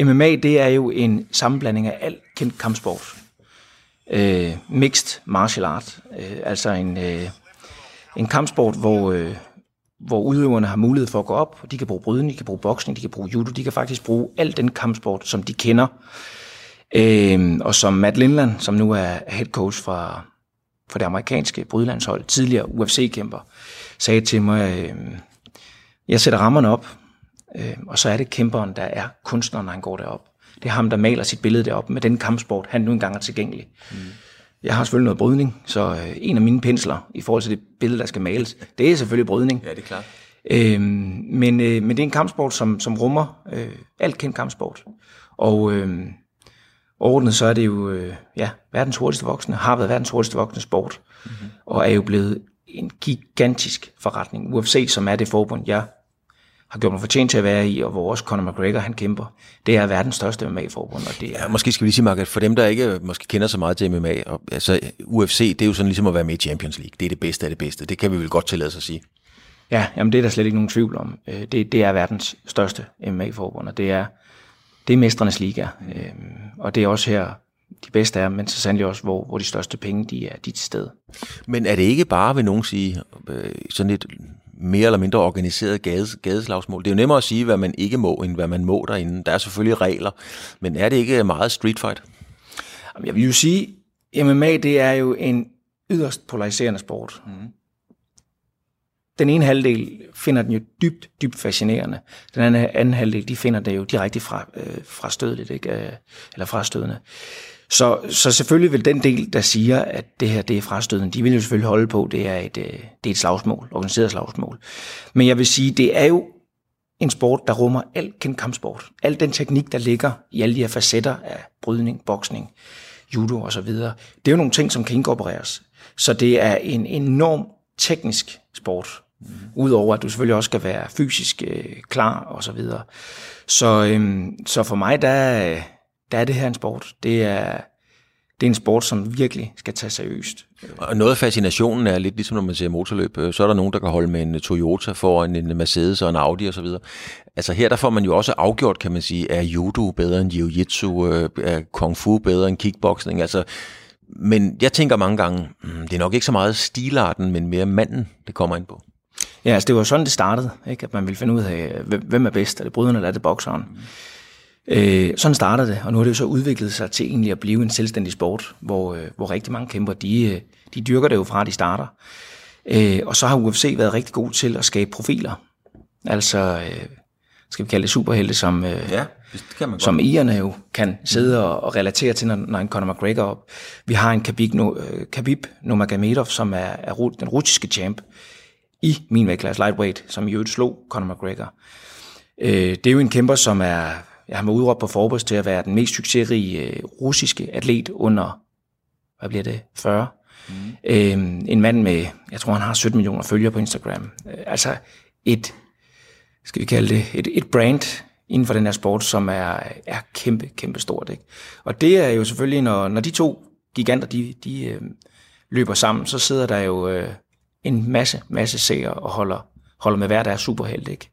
Uh, MMA, det er jo en sammenblanding af alt kendt kampsport øh, mixed martial art, øh, altså en, øh, en kampsport, hvor, øh, hvor udøverne har mulighed for at gå op, de kan bruge brydning, de kan bruge boksning, de kan bruge judo, de kan faktisk bruge al den kampsport, som de kender. Øh, og som Matt Lindland, som nu er head coach fra, for det amerikanske brydlandshold, tidligere UFC-kæmper, sagde til mig, øh, jeg sætter rammerne op, øh, og så er det kæmperen, der er kunstneren, når han går derop. Det er ham, der maler sit billede derop med den kampsport, han nu engang er tilgængelig. Mm. Jeg har selvfølgelig noget brydning, så øh, en af mine pensler i forhold til det billede, der skal males, det er selvfølgelig brydning. Ja, det er klart. Øhm, men, øh, men det er en kampsport, som, som rummer øh, alt kendt kampsport. Og øh, overordnet så er det jo øh, ja, verdens hurtigste voksne, har været verdens hurtigste voksne sport, mm-hmm. og er jo blevet en gigantisk forretning. UFC, som er det forbund, jeg har gjort mig fortjent til at være i, og hvor også Conor McGregor han kæmper. Det er verdens største MMA-forbund, og det er... Ja, måske skal vi lige sige, Mark, at for dem, der ikke måske kender så meget til MMA, og, altså UFC, det er jo sådan ligesom at være med i Champions League. Det er det bedste af det bedste. Det kan vi vel godt tillade sig at sige. Ja, jamen det er der slet ikke nogen tvivl om. Øh, Det, det er verdens største MMA-forbund, og det er, det er mestrenes liga. Øhm, Og det er også her, de bedste er, men så sandelig også, hvor, hvor de største penge, de er, de til stede. Men er det ikke bare, vil nogen sige, øh, sådan et mere eller mindre organiseret gades, gadeslagsmål? Det er jo nemmere at sige, hvad man ikke må, end hvad man må derinde. Der er selvfølgelig regler, men er det ikke meget street fight? Jeg vil jo sige, MMA det er jo en yderst polariserende sport. Mm. Den ene halvdel finder den jo dybt, dybt fascinerende. Den anden, anden halvdel, de finder det jo direkte fra, øh, fra stødet, ikke? Øh, eller fra stødende. Så, så selvfølgelig vil den del, der siger, at det her det er frastødende, de vil jo selvfølgelig holde på, det er et, øh, det er et slagsmål, organiseret slagsmål. Men jeg vil sige, det er jo en sport, der rummer al kendt kampsport. Al den teknik, der ligger i alle de her facetter af brydning, boksning, judo og så videre. Det er jo nogle ting, som kan inkorporeres. Så det er en enorm teknisk sport. Mm. Udover at du selvfølgelig også skal være fysisk øh, klar og så videre. Så, øhm, så for mig, der, øh, der er det her en sport. Det er, det er en sport, som virkelig skal tage seriøst. Og noget af fascinationen er lidt ligesom når man ser motorløb, øh, så er der nogen, der kan holde med en Toyota foran en Mercedes og en Audi osv. Altså her der får man jo også afgjort, kan man sige, er judo bedre end jiu-jitsu, øh, er kung fu bedre end kickboxing, altså men jeg tænker mange gange, mm, det er nok ikke så meget stilarten, men mere manden, det kommer ind på. Ja, altså det var sådan, det startede, ikke? at man ville finde ud af, hvem- hvem er bedst, er det bryderne eller er det bokseren. Mm. Øh, sådan startede det, og nu har det jo så udviklet sig til egentlig at blive en selvstændig sport, hvor, øh, hvor rigtig mange kæmper, de, øh, de dyrker det jo fra, de starter. Øh, og så har UFC været rigtig god til at skabe profiler. Altså, øh, skal vi kalde det superhelte, som, øh, Ja, det kan man som irerne jo kan sidde og, og relatere til, når, når en Conor McGregor op. Vi har en Khabib, no, øh, Khabib Nurmagomedov, som er, er den russiske champ i min vægtklasse lightweight, som i øvrigt slog Conor McGregor. Øh, det er jo en kæmper, som er, jeg har med udråbt på Forbes til at være den mest succesrige øh, russiske atlet under, hvad bliver det, 40. Mm. Øh, en mand med, jeg tror han har 17 millioner følgere på Instagram. Øh, altså et, skal vi kalde det, et, et brand inden for den her sport, som er, er kæmpe, kæmpe stort. Ikke? Og det er jo selvfølgelig, når, når de to giganter, de, de øh, løber sammen, så sidder der jo øh, en masse, masse seere og holder, holder med hver deres superheld. Ikke?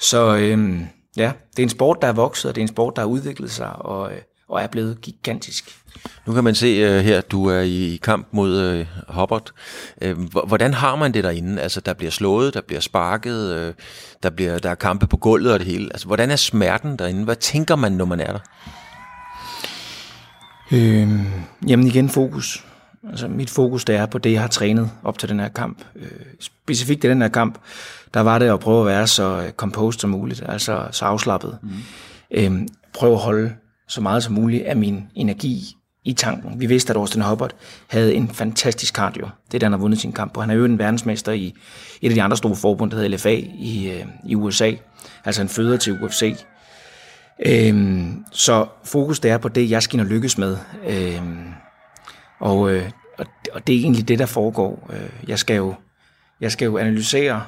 Så øh, ja, det er en sport, der er vokset, og det er en sport, der har udviklet sig og, øh, og er blevet gigantisk. Nu kan man se uh, her, du er i, kamp mod uh, Hubbard. Uh, hvordan har man det derinde? Altså, der bliver slået, der bliver sparket, uh, der, bliver, der er kampe på gulvet og det hele. Altså, hvordan er smerten derinde? Hvad tænker man, når man er der? Øh, jamen igen fokus. Altså mit fokus det er på det, jeg har trænet op til den her kamp. Øh, specifikt i den her kamp, der var det at prøve at være så øh, composed som muligt, altså så afslappet. Mm. Øh, prøve at holde så meget som muligt af min energi i tanken. Vi vidste, at Austin Hubbard havde en fantastisk cardio. Det er det, han har vundet sin kamp på. Han er jo en verdensmester i et af de andre store forbund, der hedder LFA i, øh, i USA. Altså en føder til UFC. Øhm, så fokus det er på det, jeg skal lykkes med. Øhm, og, øh, og, og det er egentlig det, der foregår. Øh, jeg, skal jo, jeg skal jo analysere,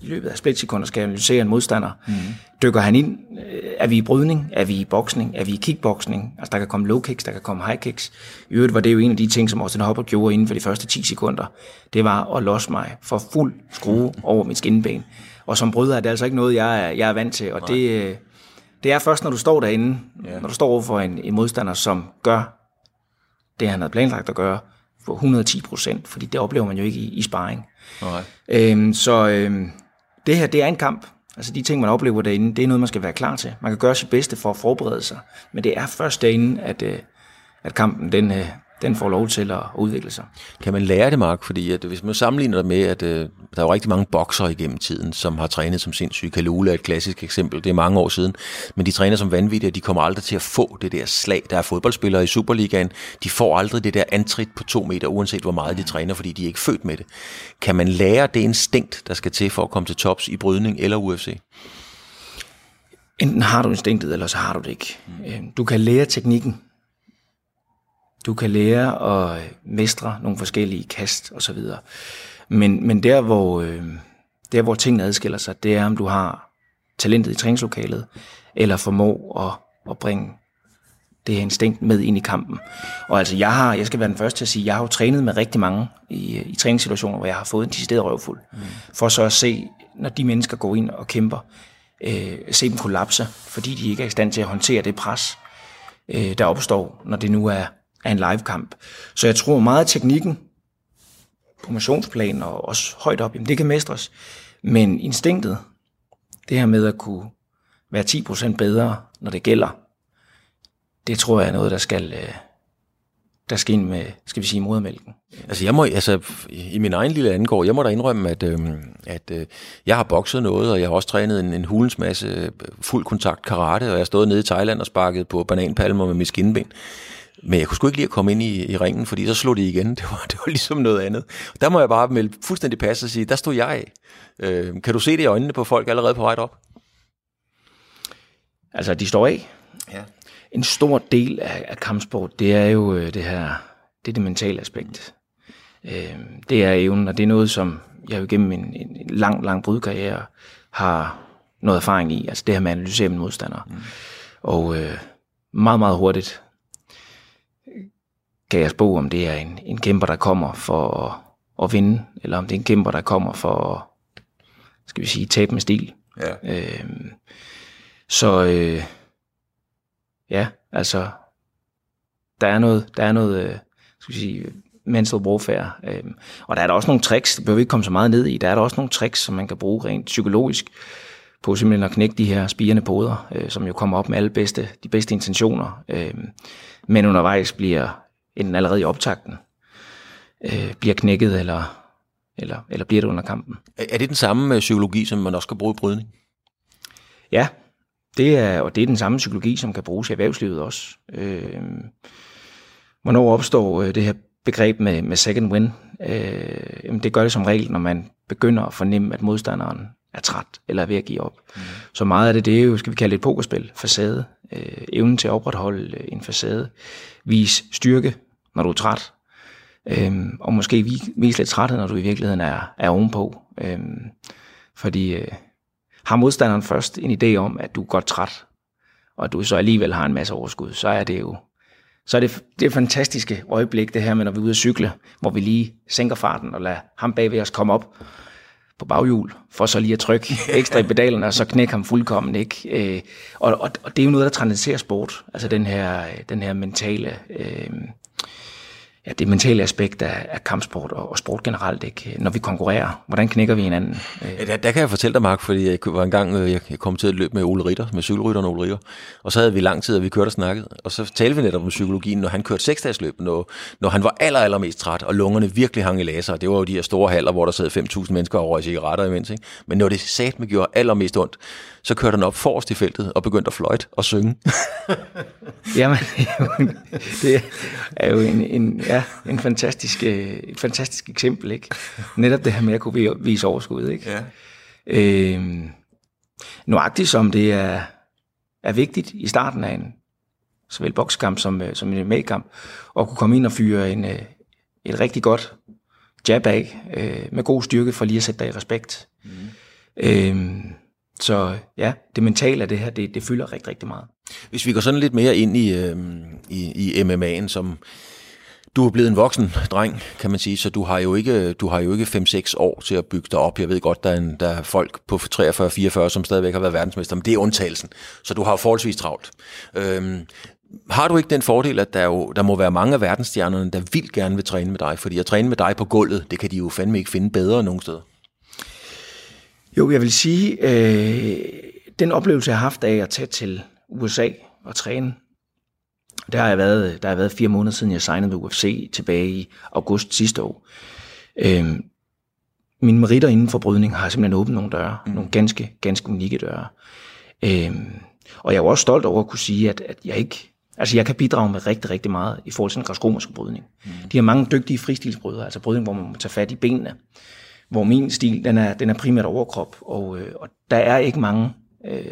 i løbet af splitsekunder skal jeg analysere en modstander. Mm. Dykker han ind? Øh, Er vi i brydning? Er vi i boksning? Er vi i kickboxing? Altså der kan komme low kicks, der kan komme high kicks. I øvrigt var det jo en af de ting, som Austin Hubbard gjorde inden for de første 10 sekunder. Det var at losse mig for fuld skrue over mit skinben. Og som bryder er det altså ikke noget, jeg er, jeg er vant til. Og det, øh, det er først, når du står derinde, ja. når du står over for en, en modstander, som gør det, han havde planlagt at gøre, for 110 procent, fordi det oplever man jo ikke i, i sparring. Nej. Øhm, så øhm, det her, det er en kamp. Altså de ting, man oplever derinde, det er noget, man skal være klar til. Man kan gøre sit bedste for at forberede sig, men det er først derinde, at, øh, at kampen den, øh, den får lov til at udvikle sig. Kan man lære det, Mark? Fordi at, hvis man sammenligner det med, at øh, der er jo rigtig mange bokser igennem tiden, som har trænet som sindssyge. Kalula er et klassisk eksempel, det er mange år siden. Men de træner som vanvittige, og de kommer aldrig til at få det der slag. Der er fodboldspillere i Superligaen, de får aldrig det der antrit på to meter, uanset hvor meget de træner, fordi de er ikke født med det. Kan man lære det instinkt, der skal til for at komme til tops i brydning eller UFC? Enten har du instinktet, eller så har du det ikke. Øh, Du kan lære teknikken. Du kan lære at mestre nogle forskellige kast og så videre. Men, men der, hvor, øh, der hvor tingene adskiller sig, det er, om du har talentet i træningslokalet, eller formår at, at bringe det her instinkt med ind i kampen. Og altså, jeg har, jeg skal være den første til at sige, jeg har jo trænet med rigtig mange i, i træningssituationer, hvor jeg har fået en decideret røvfuld. Mm. For så at se, når de mennesker går ind og kæmper, øh, se dem kollapse, fordi de ikke er i stand til at håndtere det pres, øh, der opstår, når det nu er, af en live-kamp. Så jeg tror meget af teknikken, på motionsplan og også højt op, jamen det kan mestres. Men instinktet, det her med at kunne være 10% bedre, når det gælder, det tror jeg er noget, der skal, øh, der skal ind med, skal vi sige, modermælken. Altså, jeg må, altså, i min egen lille angård, jeg må da indrømme, at, øh, at øh, jeg har bokset noget, og jeg har også trænet en, en hulens masse øh, fuld kontakt karate, og jeg har stået nede i Thailand og sparket på bananpalmer med mit skinben. Men jeg kunne sgu ikke lide at komme ind i, i ringen, fordi så slog de igen. [LAUGHS] Det var, det var ligesom noget andet. Der må jeg bare melde fuldstændig passe og sige, der stod jeg af. Øh, kan du se det i øjnene på folk allerede på vej op? Altså, de står af. Ja. En stor del af, af kampsport, det er jo øh, det her, det er det mentale aspekt. Øh, det er evnen, og det er noget, som jeg jo gennem en, en, en lang, lang brudkarriere har noget erfaring i. Altså det her med at analysere mine modstandere. Mm. Og øh, meget, meget hurtigt kan jeg spå, om det er en, en kæmper, der kommer for at, at vinde, eller om det er en kæmper, der kommer for at, skal vi sige, tabe med stil. Ja. Øh, så øh, ja, altså, der er noget, der er noget øh, skal vi sige, mental warfare. Øh, og der er der også nogle tricks, det behøver vi ikke komme så meget ned i, der er der også nogle tricks, som man kan bruge rent psykologisk, på simpelthen at knække de her spirende poder, øh, som jo kommer op med alle bedste, de bedste intentioner, øh, men undervejs bliver enten allerede i optakten, øh, bliver knækket, eller, eller, eller bliver det under kampen. Er, det den samme øh, psykologi, som man også skal bruge i brydning? Ja, det er, og det er den samme psykologi, som kan bruges i erhvervslivet også. Øh, hvornår opstår øh, det her begreb med, med second win? Øh, jamen det gør det som regel, når man begynder at fornemme, at modstanderen er træt eller er ved at give op. Mm. Så meget af det, det er jo, skal vi kalde et pokerspil, facade. Øh, evnen til at opretholde øh, en facade. Vis styrke, når du er træt. Øh, og måske vise lidt træthed, når du i virkeligheden er, er ovenpå. Øh, fordi øh, har modstanderen først en idé om, at du er godt træt, og at du så alligevel har en masse overskud, så er det jo så er det det fantastiske øjeblik, det her med, når vi er ude at cykle, hvor vi lige sænker farten og lader ham bagved os komme op på baghjul, for så lige at trykke [LAUGHS] ekstra i pedalen, og så knække ham fuldkommen. Ikke? Øh, og, og, og det er jo noget, der transcenderer sport, altså den her, den her mentale øh, ja, det mentale aspekt af, af kampsport og, og sport generelt, ikke? når vi konkurrerer. Hvordan knækker vi hinanden? Øh. Ja, der, der kan jeg fortælle dig, Mark, fordi jeg var engang, øh, jeg kom til at løbe med Ole Ritter, med cykelrytteren Ole Ritter, og så havde vi lang tid, og vi kørte og snakkede, og så talte vi netop om psykologien, når han kørte seksdagsløb, når, når han var aller, aller mest træt, og lungerne virkelig hang i laser. Det var jo de her store haller, hvor der sad 5.000 mennesker og røg cigaretter imens. Ikke? Men når det satme gjorde allermest ondt, så kørte han op forrest i feltet og begyndte at fløjte og synge. [LAUGHS] Jamen, det er jo en, en, ja, en fantastisk, øh, et fantastisk eksempel, ikke? Netop det her med at kunne vise overskud, ikke? Ja. Øhm, nuagtigt som det er, er vigtigt i starten af en såvel bokskamp som, øh, som en MMA-kamp, at kunne komme ind og fyre en, øh, et rigtig godt jab af, øh, med god styrke for lige at sætte dig i respekt. Mm. Øhm, så ja, det mentale af det her, det, det fylder rigtig, rigtig meget. Hvis vi går sådan lidt mere ind i, øh, i, i MMA'en, som du er blevet en voksen dreng, kan man sige, så du har jo ikke, du har jo ikke 5-6 år til at bygge dig op. Jeg ved godt, der er, en, der er folk på 43-44, som stadigvæk har været verdensmester, men det er undtagelsen. Så du har forholdsvis travlt. Øhm, har du ikke den fordel, at der, jo, der må være mange af verdensstjernerne, der vil gerne vil træne med dig? Fordi at træne med dig på gulvet, det kan de jo fandme ikke finde bedre nogen steder. Jo, jeg vil sige, øh, den oplevelse, jeg har haft af at tage til USA og træne, der har jeg været, der har været fire måneder siden, jeg signede med UFC tilbage i august sidste år. Øh, mine meritter inden for brydning har simpelthen åbnet nogle døre, mm. nogle ganske, ganske unikke døre. Øh, og jeg er jo også stolt over at kunne sige, at, at jeg ikke Altså jeg kan bidrage med rigtig, rigtig meget i forhold til en græskomersk brydning. Mm. De har mange dygtige fristilsbrydere, altså brydning, hvor man må tage fat i benene hvor min stil, den er, den er primært overkrop, og, øh, og der er ikke mange, øh,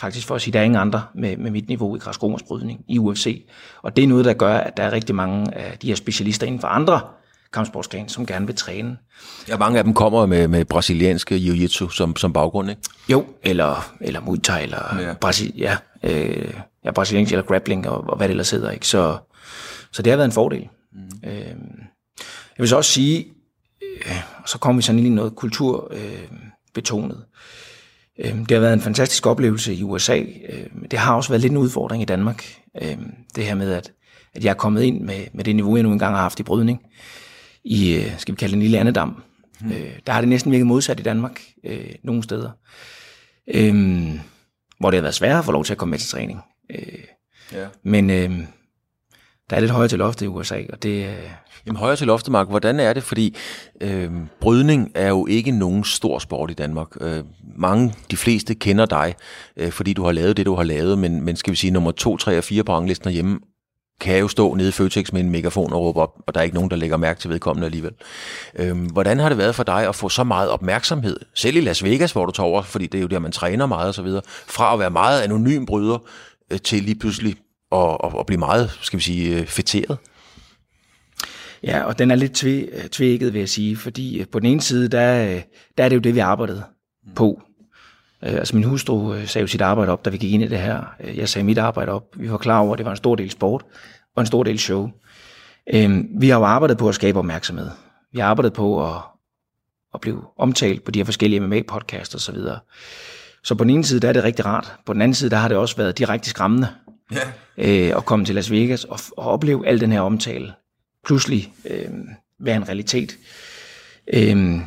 faktisk for at sige, der er ingen andre med, med mit niveau i græsromersbrydning i UFC, og det er noget, der gør, at der er rigtig mange af de her specialister inden for andre kampsportsgren, som gerne vil træne. Ja, mange af dem kommer med, med brasilianske jiu-jitsu som, som baggrund, ikke? Jo, eller, eller Muay Thai, eller Ja. Brasil, ja, øh, ja, brasiliansk, eller grappling, og, og hvad det ellers hedder. Ikke? Så, så det har været en fordel. Mm. Øh, jeg vil så også sige, øh, og så kommer vi sådan ind i noget kulturbetonet. Øh, øh, det har været en fantastisk oplevelse i USA. Øh, men det har også været lidt en udfordring i Danmark. Øh, det her med, at, at jeg er kommet ind med, med det niveau, jeg nu engang har haft i brydning. I, øh, skal vi kalde det en lille andedam. Mm. Øh, der har det næsten virket modsat i Danmark, øh, nogle steder. Øhm, hvor det har været sværere at få lov til at komme med til træning. Øh, Ja. men øh, der er lidt højere til loftet i USA, og det, øh, Jamen højere til loftet, Mark, hvordan er det? Fordi øh, brydning er jo ikke nogen stor sport i Danmark. Øh, mange, de fleste kender dig, øh, fordi du har lavet det, du har lavet, men, men skal vi sige, nummer 2, 3 og 4 på ranglisten hjemme kan jo stå nede i Føtex med en megafon og råbe op, og der er ikke nogen, der lægger mærke til vedkommende alligevel. Øhm, hvordan har det været for dig at få så meget opmærksomhed, selv i Las Vegas, hvor du tager over, fordi det er jo der, man træner meget og så videre, fra at være meget anonym bryder øh, til lige pludselig og, og, og blive meget, skal vi sige, øh, fetteret. Ja, og den er lidt tve, øh, tvækket, vil jeg sige, fordi øh, på den ene side, der, der er det jo det, vi arbejdede på. Altså min hustru sagde jo sit arbejde op, da vi gik ind i det her. Jeg sagde mit arbejde op. Vi var klar over, at det var en stor del sport og en stor del show. Øhm, vi har jo arbejdet på at skabe opmærksomhed. Vi har arbejdet på at, at blive omtalt på de her forskellige MMA-podcasts osv. Så, så på den ene side, der er det rigtig rart. På den anden side, der har det også været direkte skræmmende ja. øh, at komme til Las Vegas og, og opleve al den her omtale pludselig øh, være en realitet. Øh,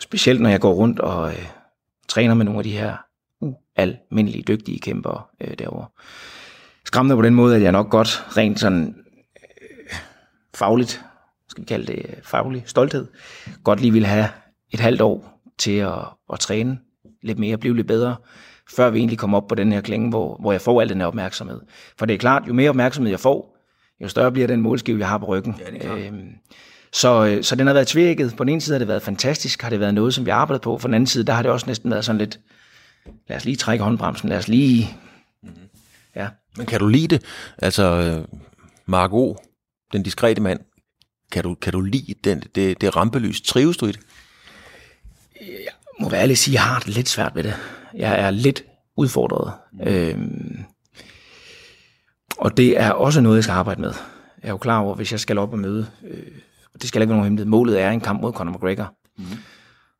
specielt når jeg går rundt og øh, træner med nogle af de her ualmindelige dygtige kæmpere øh, derovre. Skræmmende på den måde, at jeg nok godt rent sådan øh, fagligt, skal vi kalde det øh, faglig stolthed, godt lige vil have et halvt år til at, at træne lidt mere, blive lidt bedre, før vi egentlig kommer op på den her klinge, hvor, hvor jeg får al den her opmærksomhed. For det er klart, jo mere opmærksomhed jeg får, jo større bliver den målskive, jeg har på ryggen. Ja, øhm, så, øh, så den har været tvækket. På den ene side har det været fantastisk, har det været noget, som vi har arbejdet på. På den anden side, der har det også næsten været sådan lidt, lad os lige trække håndbremsen, lad os lige... Ja. Men kan du lide det? Altså, øh, Mark O., den diskrete mand, kan du, kan du lide den, det, det rampelys? Trives du i det? må være ærlig sige, jeg har det lidt svært ved det. Jeg er lidt udfordret. Mm. Øhm, og det er også noget, jeg skal arbejde med. Jeg er jo klar over, hvis jeg skal op og møde, øh, og det skal ikke være nogen hemmelighed, målet er en kamp mod Conor McGregor. Mm.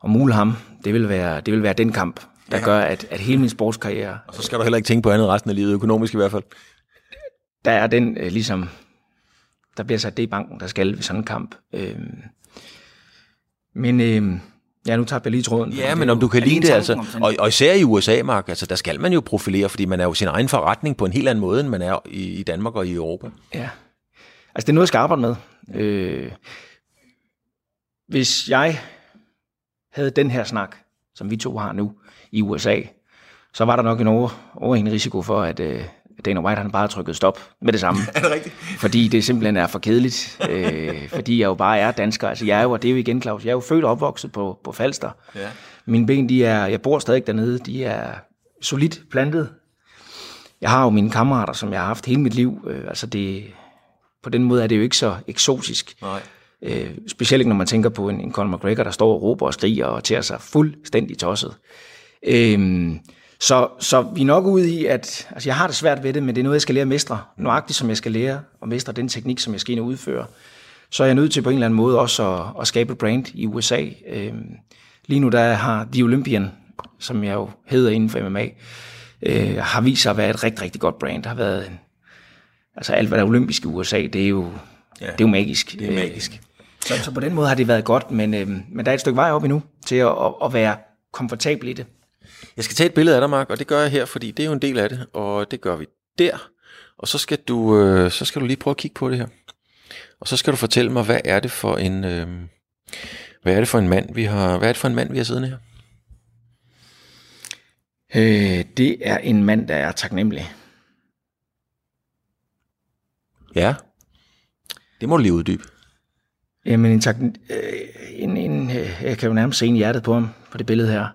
Og mule ham, det vil være, det vil være den kamp, der ja. gør, at, at hele min sportskarriere, Og så skal du heller ikke tænke på andet resten af livet, økonomisk i hvert fald. der er den øh, ligesom, der bliver sat det i banken, der skal ved sådan en kamp. Øhm, men øh, ja, nu tager jeg lige tråden. Ja, men om du kan lide det, altså. Og, og især i USA, Mark, altså, der skal man jo profilere, fordi man er jo sin egen forretning på en helt anden måde, end man er i, i Danmark og i Europa. Ja. Altså, det er noget, jeg skal arbejde med. Øh, hvis jeg havde den her snak, som vi to har nu i USA, så var der nok en over, overhængende risiko for, at øh, Dana White han bare trykket stop med det samme. [LAUGHS] er det rigtigt? Fordi det simpelthen er for kedeligt. Øh, fordi jeg jo bare er dansker. Altså, jeg er jo, og det er jo igen, Claus, jeg er jo født og opvokset på, på Falster. Ja. Mine ben, de er, jeg bor stadig dernede, de er solidt plantet. Jeg har jo mine kammerater, som jeg har haft hele mit liv. Øh, altså det, på den måde er det jo ikke så eksotisk. Nej. Øh, specielt ikke, når man tænker på en, en Conor McGregor, der står og råber og skriger og tager sig fuldstændig tosset. Øhm, så, så vi er nok ude i, at altså jeg har det svært ved det, men det er noget, jeg skal lære at mestre. Nøjagtigt som jeg skal lære at mestre den teknik, som jeg skal ind og udføre. Så er jeg nødt til på en eller anden måde også at, at skabe et brand i USA. Øhm, lige nu der har The Olympian, som jeg jo hedder inden for MMA, øh, har vist sig at være et rigtig, rigtig godt brand. Der har været en, altså alt, hvad der er olympisk i USA, det er jo, ja, det er jo magisk. Det er magisk. Øh, så, så på den måde har det været godt, men, øh, men der er et stykke vej op endnu til at, at, at være komfortabel i det. Jeg skal tage et billede af dig, Mark, og det gør jeg her, fordi det er jo en del af det, og det gør vi der. Og så skal du, øh, så skal du lige prøve at kigge på det her. Og så skal du fortælle mig, hvad er det for en, øh, hvad er det for en mand, vi har, hvad er det for en mand, vi har siddende her? Øh, det er en mand, der er taknemmelig. Ja. Det må du lige uddybe. Jamen, en, tak, øh, en, en, øh, jeg kan jo nærmest se en hjertet på ham, på det billede her.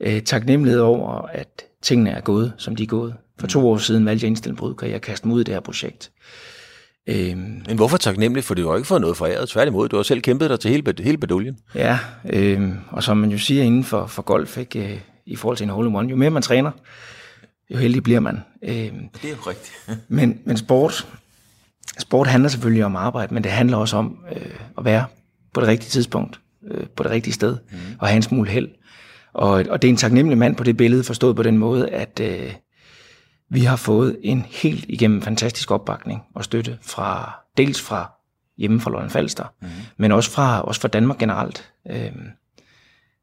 Øh, taknemmelighed over, at tingene er gået, som de er gået. For to år siden valgte jeg indstille brud, kan jeg kaste mig ud i det her projekt. Øhm, Men hvorfor taknemmelig? For du har jo ikke fået noget foræret. Tværtimod, du har selv kæmpet dig til hele, hele beduljen. Ja, øh, og som man jo siger inden for, for golf, ikke, øh, i forhold til en hole one, jo mere man træner, jo heldig bliver man. Øh, Det er jo rigtigt. [LAUGHS] men, men sport, sport handler selvfølgelig om arbejde, men det handler også om øh, at være på det rigtige tidspunkt, øh, på det rigtige sted, mm. og have en smule held. Og, og det er en taknemmelig mand på det billede, forstået på den måde, at øh, vi har fået en helt igennem fantastisk opbakning og støtte fra dels fra hjemme fra Lolland Falster, mm. men også fra, også fra Danmark generelt. Øh,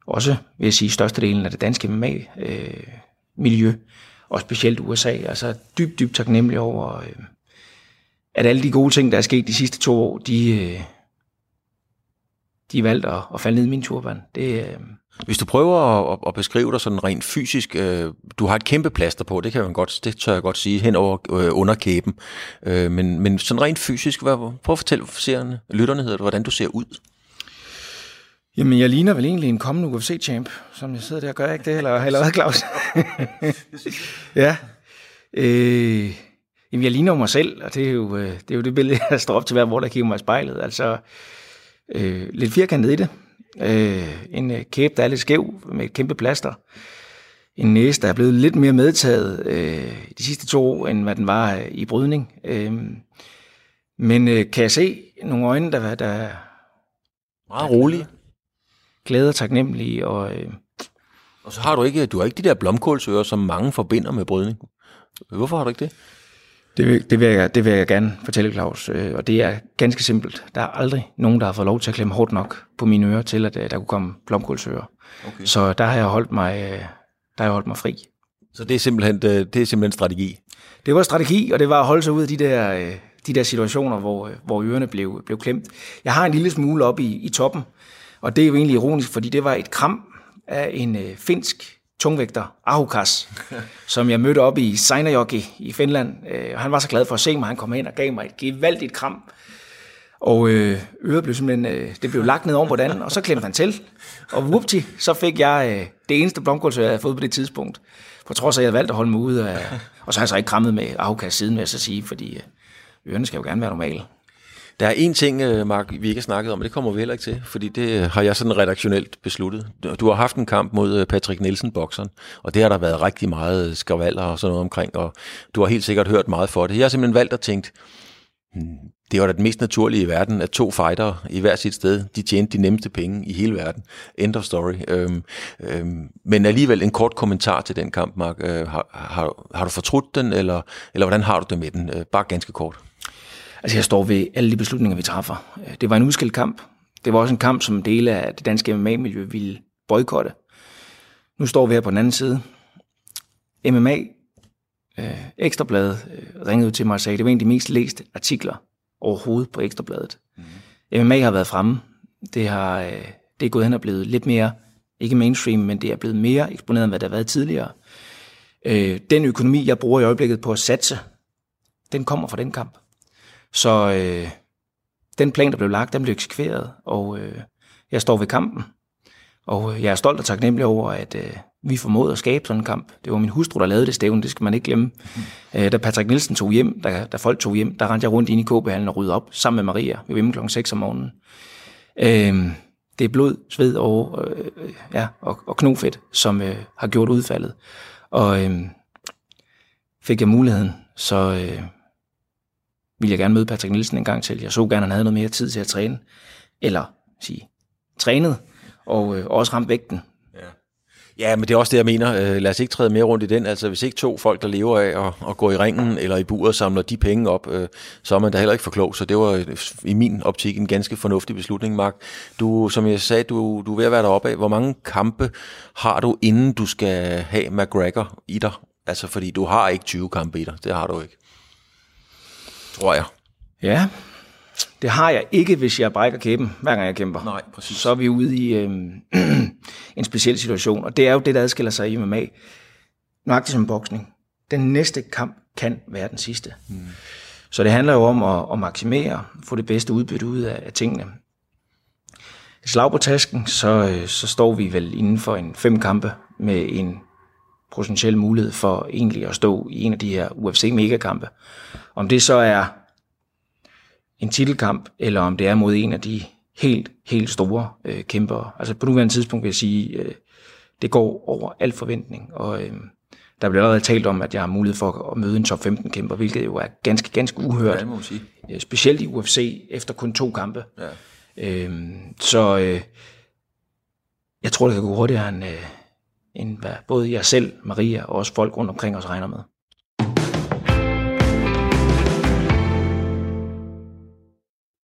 også, vil jeg sige, størstedelen af det danske MMA-miljø, og specielt USA. Altså dybt, dybt taknemmelig over, øh, at alle de gode ting, der er sket de sidste to år, de, øh, de er valgt at, at falde ned i min turban. Det, øh, Hvis du prøver at, at beskrive dig sådan rent fysisk, øh, du har et kæmpe plaster på, det kan jeg godt, det tør jeg godt sige, hen over øh, underkæben. Øh, men, men sådan rent fysisk, hvad, prøv at fortælle seerne, lytterne hedder det, hvordan du ser ud. Jamen, jeg ligner vel egentlig en kommende UFC-champ, som jeg sidder der og gør, ikke det? Eller, eller hvad, Claus? [LAUGHS] ja. Øh, jamen, jeg ligner mig selv, og det er jo øh, det, er jo det billede, jeg står op til hver morgen, der kigger mig i spejlet. Altså, øh, lidt firkantet i det. Øh, en øh, kæbe, der er lidt skæv med et kæmpe plaster. En næse, der er blevet lidt mere medtaget øh, de sidste to år, end hvad den var øh, i brydning. Øh, men øh, kan jeg se nogle øjne, der, der Meget rolig. glæder taknemmelige, og øh, Og så har du ikke, du har ikke de der blomkålsører, som mange forbinder med brydning. Hvorfor har du ikke det? Det vil, det, vil jeg, det vil jeg gerne fortælle, Claus. Øh, Og det er ganske simpelt. Der er aldrig nogen, der har fået lov til at klemme hårdt nok på mine ører, til at øh, der kunne komme blomkålsører. Okay. Så der har jeg holdt mig, øh, der har jeg holdt mig fri. Så det er simpelthen, det er simpelthen strategi. Det var strategi, og det var at holde sig ud af de der, de der situationer, hvor, hvor ørerne blev, blev klemt. Jeg har en lille smule op i, i toppen, og det er jo egentlig ironisk, fordi det var et kram af en finsk tungvægter, Ahukas, [LAUGHS] som jeg mødte op i Seinäjoki i Finland. Øh, og han var så glad for at se mig, han kom ind og gav mig et gevaldigt kram. Og øh, øret blev simpelthen, øh, det blev lagt ned oven på den, og så klemte han til. Og whoopty, så fik jeg øh, det eneste blomkålsø, jeg havde fået på det tidspunkt. På trods af, at jeg havde valgt at holde mig ude af, [LAUGHS] og så har jeg så ikke krammet med Ahukas siden, vil jeg så sige, fordi øh, ørerne skal jo gerne være normale. Der er en ting, øh, Mark, vi ikke har snakket om, og det kommer vi heller ikke til, fordi det øh, har jeg sådan redaktionelt besluttet. Du har haft en kamp mod øh, Patrick Nielsen, bokseren, og det har der været rigtig meget skravaller og sådan noget omkring, og du har helt sikkert hørt meget for det. Jeg har simpelthen valgt at tænke, hmm, det var da det mest naturlige i verden, at to fightere i hver sit sted, de tjente de nemmeste penge i hele verden. End of story. Øhm, øhm, men alligevel en kort kommentar til den kamp, Mark. Øh, har, har, har du fortrudt den, eller, eller hvordan har du det med den? Øh, bare ganske kort. Altså jeg står ved alle de beslutninger, vi træffer. Det var en udskilt kamp. Det var også en kamp, som dele af det danske MMA-miljø ville boykotte. Nu står vi her på den anden side. MMA, øh, Ekstrabladet, øh, ringede ud til mig og sagde, det var en af de mest læste artikler overhovedet på Ekstrabladet. Mm. MMA har været fremme. Det, har, øh, det er gået hen og blevet lidt mere, ikke mainstream, men det er blevet mere eksponeret, end hvad det har været tidligere. Øh, den økonomi, jeg bruger i øjeblikket på at satse, den kommer fra den kamp. Så øh, den plan, der blev lagt, den blev eksekveret, og øh, jeg står ved kampen. Og øh, jeg er stolt og taknemmelig over, at øh, vi formåede at skabe sådan en kamp. Det var min hustru, der lavede det stævne, det skal man ikke glemme. Mm. Øh, da Patrick Nielsen tog hjem, da, da folk tog hjem, der rendte jeg rundt ind i KB-hallen og ryddede op sammen med Maria. Vi var hjemme klokken 6 om morgenen. Øh, det er blod, sved og, øh, ja, og, og knofedt, som øh, har gjort udfaldet. Og øh, fik jeg muligheden, så... Øh, vil jeg gerne møde Patrick Nielsen en gang til. Jeg så gerne, at han havde noget mere tid til at træne. Eller sige, trænet, og øh, også ramt vægten. Ja, ja, men det er også det, jeg mener. Øh, lad os ikke træde mere rundt i den. Altså, hvis ikke to folk, der lever af at, at gå i ringen eller i buret, samler de penge op, øh, så er man da heller ikke for klog. Så det var øh, i min optik en ganske fornuftig beslutning, Mark. Du, som jeg sagde, du, du er ved at være deroppe af. Hvor mange kampe har du, inden du skal have McGregor i dig? Altså, fordi du har ikke 20 kampe i dig. Det har du ikke. Tror jeg. Ja, det har jeg ikke, hvis jeg brækker kæben, hver gang jeg kæmper. Nej, præcis. Så er vi ude i øh, [CLEARS THROAT] en speciel situation, og det er jo det, der adskiller sig i MMA. Nøjagtigt som boksning. Den næste kamp kan være den sidste. Mm. Så det handler jo om at, at maksimere, få det bedste udbytte ud af, af tingene. Et slag på tasken, så, øh, så står vi vel inden for en fem kampe med en potentiel mulighed for egentlig at stå i en af de her UFC megakampe. Om det så er en titelkamp, eller om det er mod en af de helt, helt store øh, kæmpere. Altså på nuværende tidspunkt vil jeg sige, øh, det går over al forventning, og øh, der bliver allerede talt om, at jeg har mulighed for at møde en top 15 kæmper, hvilket jo er ganske, ganske uhørt. Ja, må sige. Øh, Specielt i UFC efter kun to kampe. Ja. Øhm, så øh, jeg tror, det kan gå hurtigere end, øh, end hvad både jeg selv, Maria og også folk rundt omkring os regner med.